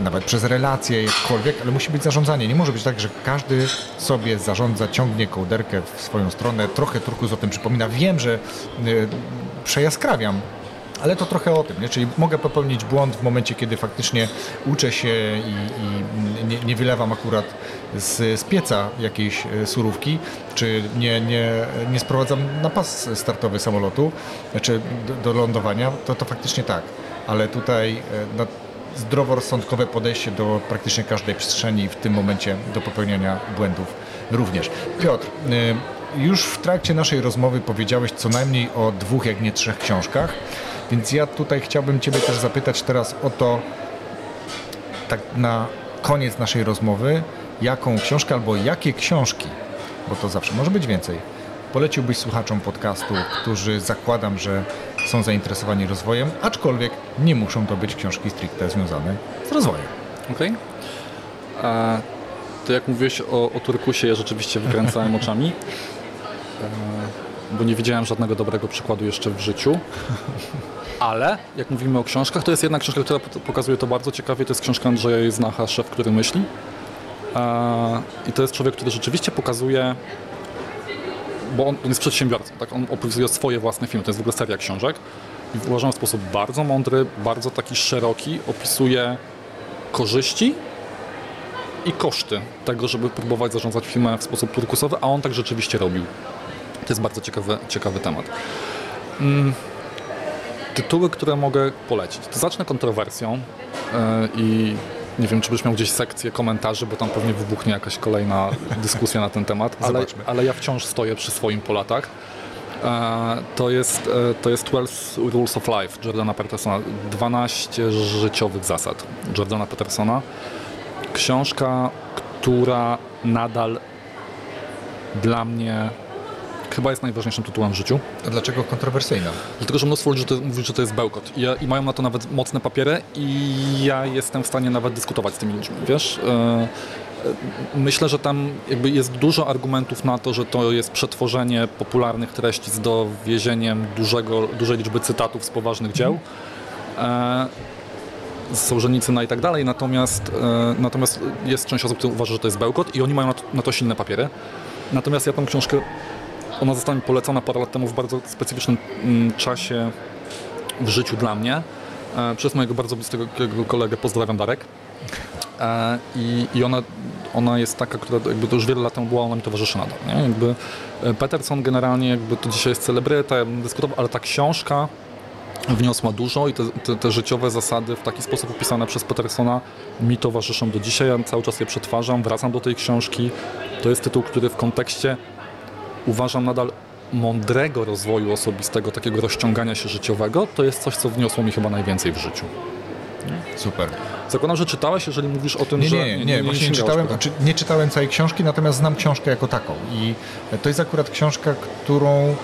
nawet przez relacje, jakkolwiek, ale musi być zarządzanie. Nie może być tak, że każdy sobie zarządza, ciągnie kołderkę w swoją stronę. Trochę turkus o tym przypomina. Wiem, że y, przejaskrawiam ale to trochę o tym, nie? czyli mogę popełnić błąd w momencie, kiedy faktycznie uczę się i, i nie, nie, wylewam akurat z, z pieca jakiejś e, surówki, czy nie, nie, nie sprowadzam na pas startowy samolotu, czy do, do lądowania, to, to faktycznie tak. Ale tutaj no, zdroworozsądkowe podejście do praktycznie każdej przestrzeni, w tym momencie do popełniania błędów również. Piotr, e, już w trakcie naszej rozmowy powiedziałeś co najmniej o dwóch, jak nie trzech książkach. Więc ja tutaj chciałbym Ciebie też zapytać teraz o to, tak na koniec naszej rozmowy, jaką książkę albo jakie książki, bo to zawsze może być więcej, poleciłbyś słuchaczom podcastu, którzy zakładam, że są zainteresowani rozwojem, aczkolwiek nie muszą to być książki stricte związane z rozwojem. Okej. Okay. To jak mówiłeś o, o Turkusie, ja rzeczywiście wykręcałem oczami, e, bo nie widziałem żadnego dobrego przykładu jeszcze w życiu. Ale jak mówimy o książkach, to jest jedna książka, która pokazuje to bardzo ciekawie. To jest książka Andrzeja Jeznacha, Szef, który myśli. I to jest człowiek, który rzeczywiście pokazuje, bo on, jest przedsiębiorcą, tak? on opisuje swoje własne filmy. To jest w ogóle seria książek. I uważam w sposób bardzo mądry, bardzo taki szeroki, opisuje korzyści i koszty tego, żeby próbować zarządzać firmę w sposób turkusowy, a on tak rzeczywiście robił. To jest bardzo ciekawy, ciekawy temat. Mm tytuły, które mogę polecić. To zacznę kontrowersją yy, i nie wiem, czy byś miał gdzieś sekcję komentarzy, bo tam pewnie wybuchnie jakaś kolejna dyskusja na ten temat, ale, ale ja wciąż stoję przy swoim po latach. E, to jest, e, to jest 12 Rules of Life Jordana Petersona, 12 życiowych zasad Jordana Petersona. Książka, która nadal dla mnie chyba jest najważniejszym tytułem w życiu. A dlaczego kontrowersyjna? Dlatego, że mnóstwo ludzi mówi, że to jest bełkot I, ja, i mają na to nawet mocne papiery i ja jestem w stanie nawet dyskutować z tymi ludźmi, wiesz? E, e, myślę, że tam jakby jest dużo argumentów na to, że to jest przetworzenie popularnych treści z dowiezieniem dużego, dużej liczby cytatów z poważnych dzieł. E, z Sołżenicyna i tak dalej, natomiast, natomiast jest część osób, które uważa, że to jest bełkot i oni mają na to, na to silne papiery. Natomiast ja tą książkę ona została mi polecona parę lat temu w bardzo specyficznym mm, czasie w życiu dla mnie e, przez mojego bardzo bliskiego kolegę, pozdrawiam Darek. E, I, i ona, ona jest taka, która jakby to już wiele lat temu była, ona mi towarzyszy nadal. Nie? Jakby e, Peterson generalnie jakby to dzisiaj jest celebryta, ja bym dyskutował, ale ta książka wniosła dużo i te, te, te, życiowe zasady w taki sposób opisane przez Petersona mi towarzyszą do dzisiaj. Ja cały czas je przetwarzam, wracam do tej książki. To jest tytuł, który w kontekście uważam nadal mądrego rozwoju osobistego, takiego rozciągania się życiowego, to jest coś, co wniosło mi chyba najwięcej w życiu. Super. Zakładam, że czytałeś, jeżeli mówisz o tym, nie, że... Nie, nie, nie, właśnie nie czytałem, znaczy nie czytałem całej książki, natomiast znam książkę jako taką i to jest akurat książka, którą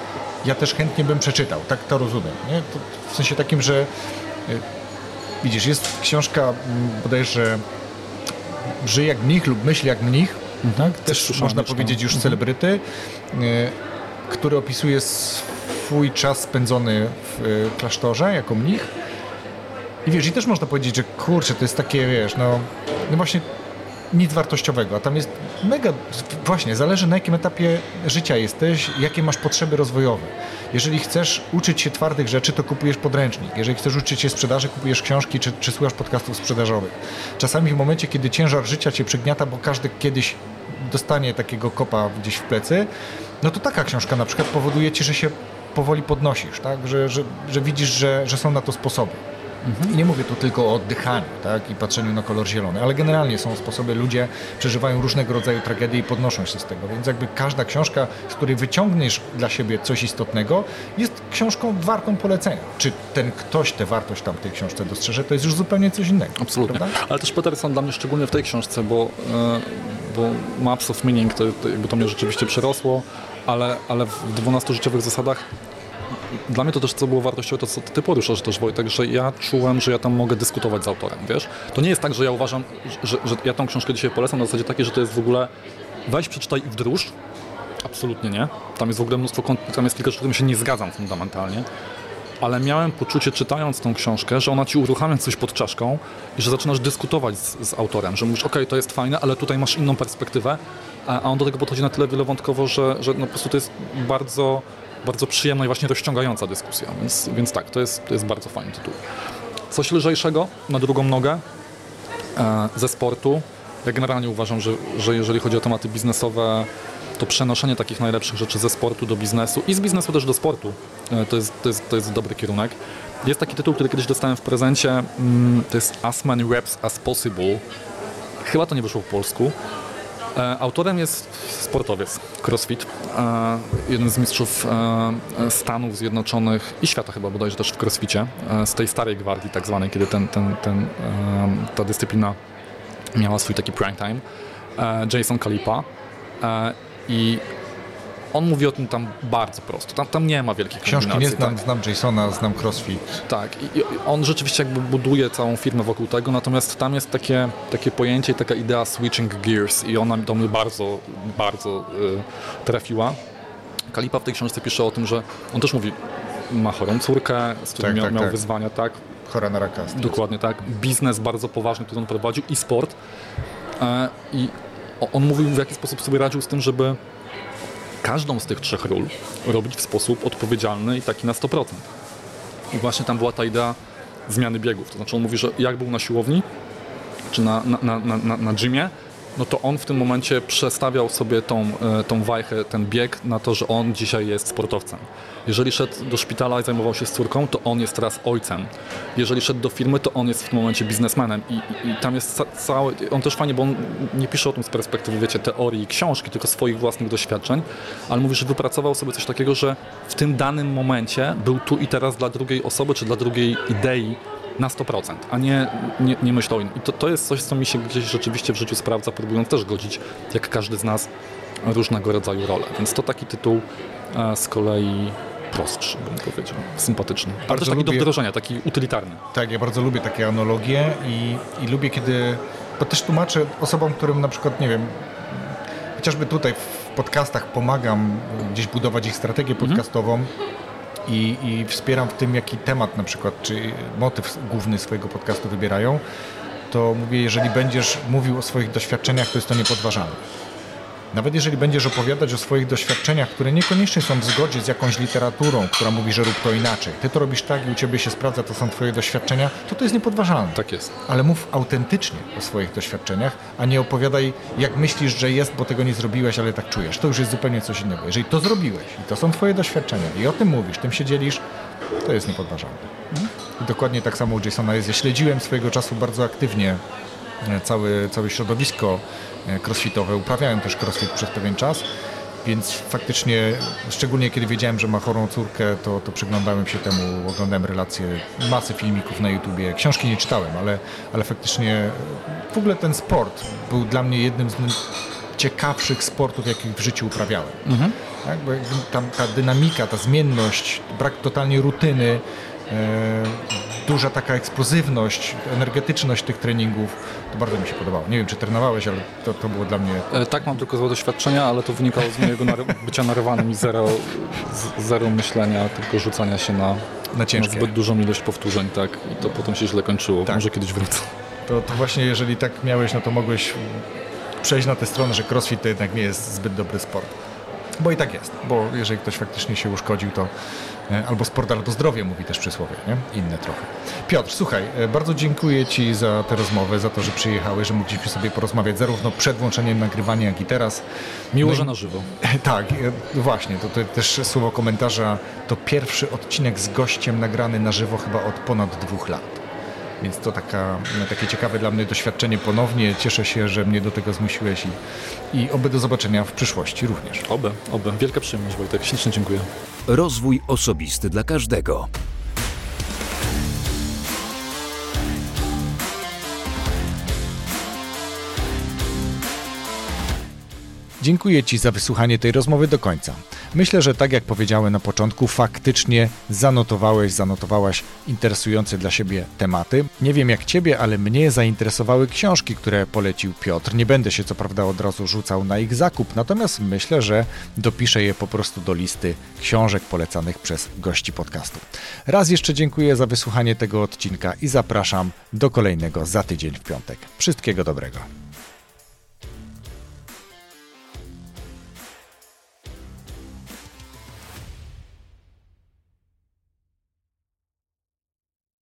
ja też chętnie bym przeczytał, tak to rozumiem, nie? To w sensie takim, że y, widzisz, jest książka bodajże Żyj jak mnich lub myśl jak mnich, tak? Też, można powiedzieć już mhm. celebryty, e, który opisuje swój czas spędzony w e, klasztorze jako mnich I wiesz, i też można powiedzieć, że kurczę, to jest takie, wiesz, no, no właśnie nic wartościowego, a tam jest mega, właśnie, zależy na jakim etapie życia jesteś, jakie masz potrzeby rozwojowe. Jeżeli chcesz uczyć się twardych rzeczy, to kupujesz podręcznik. Jeżeli chcesz uczyć się sprzedaży, kupujesz książki czy, czy słuchasz podcastów sprzedażowych. Czasami w momencie, kiedy ciężar życia cię przygniata, bo każdy kiedyś dostanie takiego kopa gdzieś w plecy, no to taka książka na przykład powoduje ci, że się powoli podnosisz, tak? że, że, że widzisz, że, że są na to sposoby. Mhm. I nie mówię tu tylko o oddychaniu tak? i patrzeniu na kolor zielony, ale generalnie są sposoby, ludzie przeżywają różnego rodzaju tragedie i podnoszą się z tego. Więc jakby każda książka, z której wyciągniesz dla siebie coś istotnego, jest książką wartą polecenia. Czy ten ktoś tę wartość tam w tej książce dostrzeże, to jest już zupełnie coś innego. Absolutnie. Prawda? Ale też Peterson dla mnie szczególnie w tej książce, bo, e, bo Maps of Meaning to, to, jakby to mnie rzeczywiście przerosło, ale, ale w 12 życiowych zasadach dla mnie to też co było wartościowe, to co ty poruszasz też Wojtek, że ja czułem, że ja tam mogę dyskutować z autorem, wiesz? To nie jest tak, że ja uważam, że, że ja tą książkę dzisiaj polecam na zasadzie takiej, że to jest w ogóle weź, przeczytaj i wdróż. Absolutnie nie. Tam jest w ogóle mnóstwo, tam jest kilka rzeczy, którymi się nie zgadzam fundamentalnie. Ale miałem poczucie, czytając tą książkę, że ona ci uruchamia coś pod czaszką i że zaczynasz dyskutować z, z autorem, że mówisz, ok, to jest fajne, ale tutaj masz inną perspektywę, a on do tego podchodzi na tyle wielowątkowo, że, że no po prostu to jest bardzo bardzo przyjemna i właśnie rozciągająca dyskusja, więc, więc tak, to jest, to jest bardzo fajny tytuł. Coś lżejszego na drugą nogę e, ze sportu. Ja generalnie uważam, że, że jeżeli chodzi o tematy biznesowe, to przenoszenie takich najlepszych rzeczy ze sportu do biznesu i z biznesu też do sportu e, to, jest, to, jest, to jest dobry kierunek. Jest taki tytuł, który kiedyś dostałem w prezencie, mm, to jest As Many Reps As Possible. Chyba to nie wyszło w polsku. E, autorem jest sportowiec, crossfit, e, jeden z mistrzów Stanów Zjednoczonych i świata chyba bodajże też w crossficie, z tej starej gwardii tak zwanej, kiedy ten, ten, ten, ta dyscyplina miała swój taki prime time. Jason Kalipa i on mówi o tym tam bardzo prosto. Tam, tam nie ma wielkich Książki nie znam, tak. znam Jasona, znam CrossFit. Tak, i on rzeczywiście jakby buduje całą firmę wokół tego, natomiast tam jest takie, takie pojęcie i taka idea switching gears i ona do mnie bardzo, bardzo y, trafiła. Kalipa w tej książce pisze o tym, że on też mówi, ma chorą córkę, z którą tak, miał, tak, miał tak. wyzwania, tak? Chora na raka. Dokładnie tak. Biznes bardzo poważny, który on prowadził i sport. E, I on mówił, w jaki sposób sobie radził z tym, żeby każdą z tych trzech ról robić w sposób odpowiedzialny i taki na 100%. I właśnie tam była ta idea zmiany biegów. To znaczy on mówi, że jak był na siłowni, czy na, na, na, na, na gymie, no to on w tym momencie przestawiał sobie tą, e, tą wajchę, ten bieg na to, że on dzisiaj jest sportowcem. Jeżeli szedł do szpitala i zajmował się z córką, to on jest teraz ojcem. Jeżeli szedł do firmy, to on jest w tym momencie biznesmenem. I, i, i tam jest ca cały, on też fajnie, bo on nie pisze o tym z perspektywy, wiecie, teorii, książki, tylko swoich własnych doświadczeń, ale mówi, że wypracował sobie coś takiego, że w tym danym momencie był tu i teraz dla drugiej osoby, czy dla drugiej idei, na 100%, a nie, nie, nie myśl o innym. I to, to jest coś, co mi się gdzieś rzeczywiście w życiu sprawdza, próbując też godzić, jak każdy z nas, różnego rodzaju role. Więc to taki tytuł e, z kolei prostszy, bym powiedział, sympatyczny. Ale też taki lubię, do wdrożenia, taki utylitarny. Tak, ja bardzo lubię takie analogie i, i lubię, kiedy, bo też tłumaczę osobom, którym na przykład, nie wiem, chociażby tutaj w podcastach pomagam gdzieś budować ich strategię mhm. podcastową, i, i wspieram w tym, jaki temat na przykład, czy motyw główny swojego podcastu wybierają, to mówię, jeżeli będziesz mówił o swoich doświadczeniach, to jest to niepodważalne. Nawet jeżeli będziesz opowiadać o swoich doświadczeniach, które niekoniecznie są w zgodzie z jakąś literaturą, która mówi, że rób to inaczej, ty to robisz tak i u ciebie się sprawdza, to są twoje doświadczenia, to to jest niepodważalne. Tak jest. Ale mów autentycznie o swoich doświadczeniach, a nie opowiadaj, jak myślisz, że jest, bo tego nie zrobiłeś, ale tak czujesz. To już jest zupełnie coś innego. Jeżeli to zrobiłeś i to są twoje doświadczenia i o tym mówisz, tym się dzielisz, to jest niepodważalne. I dokładnie tak samo u Jasona jest. Ja śledziłem swojego czasu bardzo aktywnie e, całe, całe środowisko crossfitowe. Uprawiałem też crossfit przez pewien czas, więc faktycznie, szczególnie kiedy wiedziałem, że ma chorą córkę, to, to przyglądałem się temu, oglądałem relacje, masy filmików na YouTubie. Książki nie czytałem, ale, ale faktycznie w ogóle ten sport był dla mnie jednym z ciekawszych sportów, jakich w życiu uprawiałem. Mhm. Tak? Bo tam ta dynamika, ta zmienność, brak totalnie rutyny, E, duża taka eksplozywność, energetyczność tych treningów. To bardzo mi się podobało. Nie wiem, czy trenowałeś, ale to, to było dla mnie... E, tak, mam tylko złe doświadczenia, ale to wynikało z mojego bycia narwanym i zero, zero myślenia, tylko rzucania się na na ciężkie. zbyt dużą ilość powtórzeń, tak, i to potem się źle kończyło. Tak. Może kiedyś wrócę. To, to właśnie jeżeli tak miałeś, no to mogłeś przejść na tę stronę, że crossfit to jednak nie jest zbyt dobry sport. Bo i tak jest, bo jeżeli ktoś faktycznie się uszkodził, to e, albo sport, albo zdrowie, mówi też przysłowie, nie? Inne trochę. Piotr, słuchaj, e, bardzo dziękuję Ci za tę rozmowę, za to, że przyjechałeś, że mogliśmy sobie porozmawiać zarówno przed włączeniem nagrywania, jak i teraz. Miło, No i- że na żywo. Tak, e, właśnie, to, to też słowo komentarza, to pierwszy odcinek z gościem nagrany na żywo chyba od ponad dwóch lat. Więc to taka, no, takie ciekawe dla mnie doświadczenie ponownie. Cieszę się, że mnie do tego zmusiłeś i, i oby do zobaczenia w przyszłości również. Oby, oby. Wielka przyjemność, Wojtek. Ślicznie dziękuję. Rozwój osobisty dla każdego. Dziękuję Ci za wysłuchanie tej rozmowy do końca. Myślę, że tak jak powiedziałem na początku, faktycznie zanotowałeś, zanotowałaś interesujące dla siebie tematy. Nie wiem jak Ciebie, ale mnie zainteresowały książki, które polecił Piotr. Nie będę się co prawda od razu rzucał na ich zakup, natomiast myślę, że dopiszę je po prostu do listy książek polecanych przez gości podcastu. Raz jeszcze dziękuję za wysłuchanie tego odcinka i zapraszam do kolejnego za tydzień w piątek. Wszystkiego dobrego.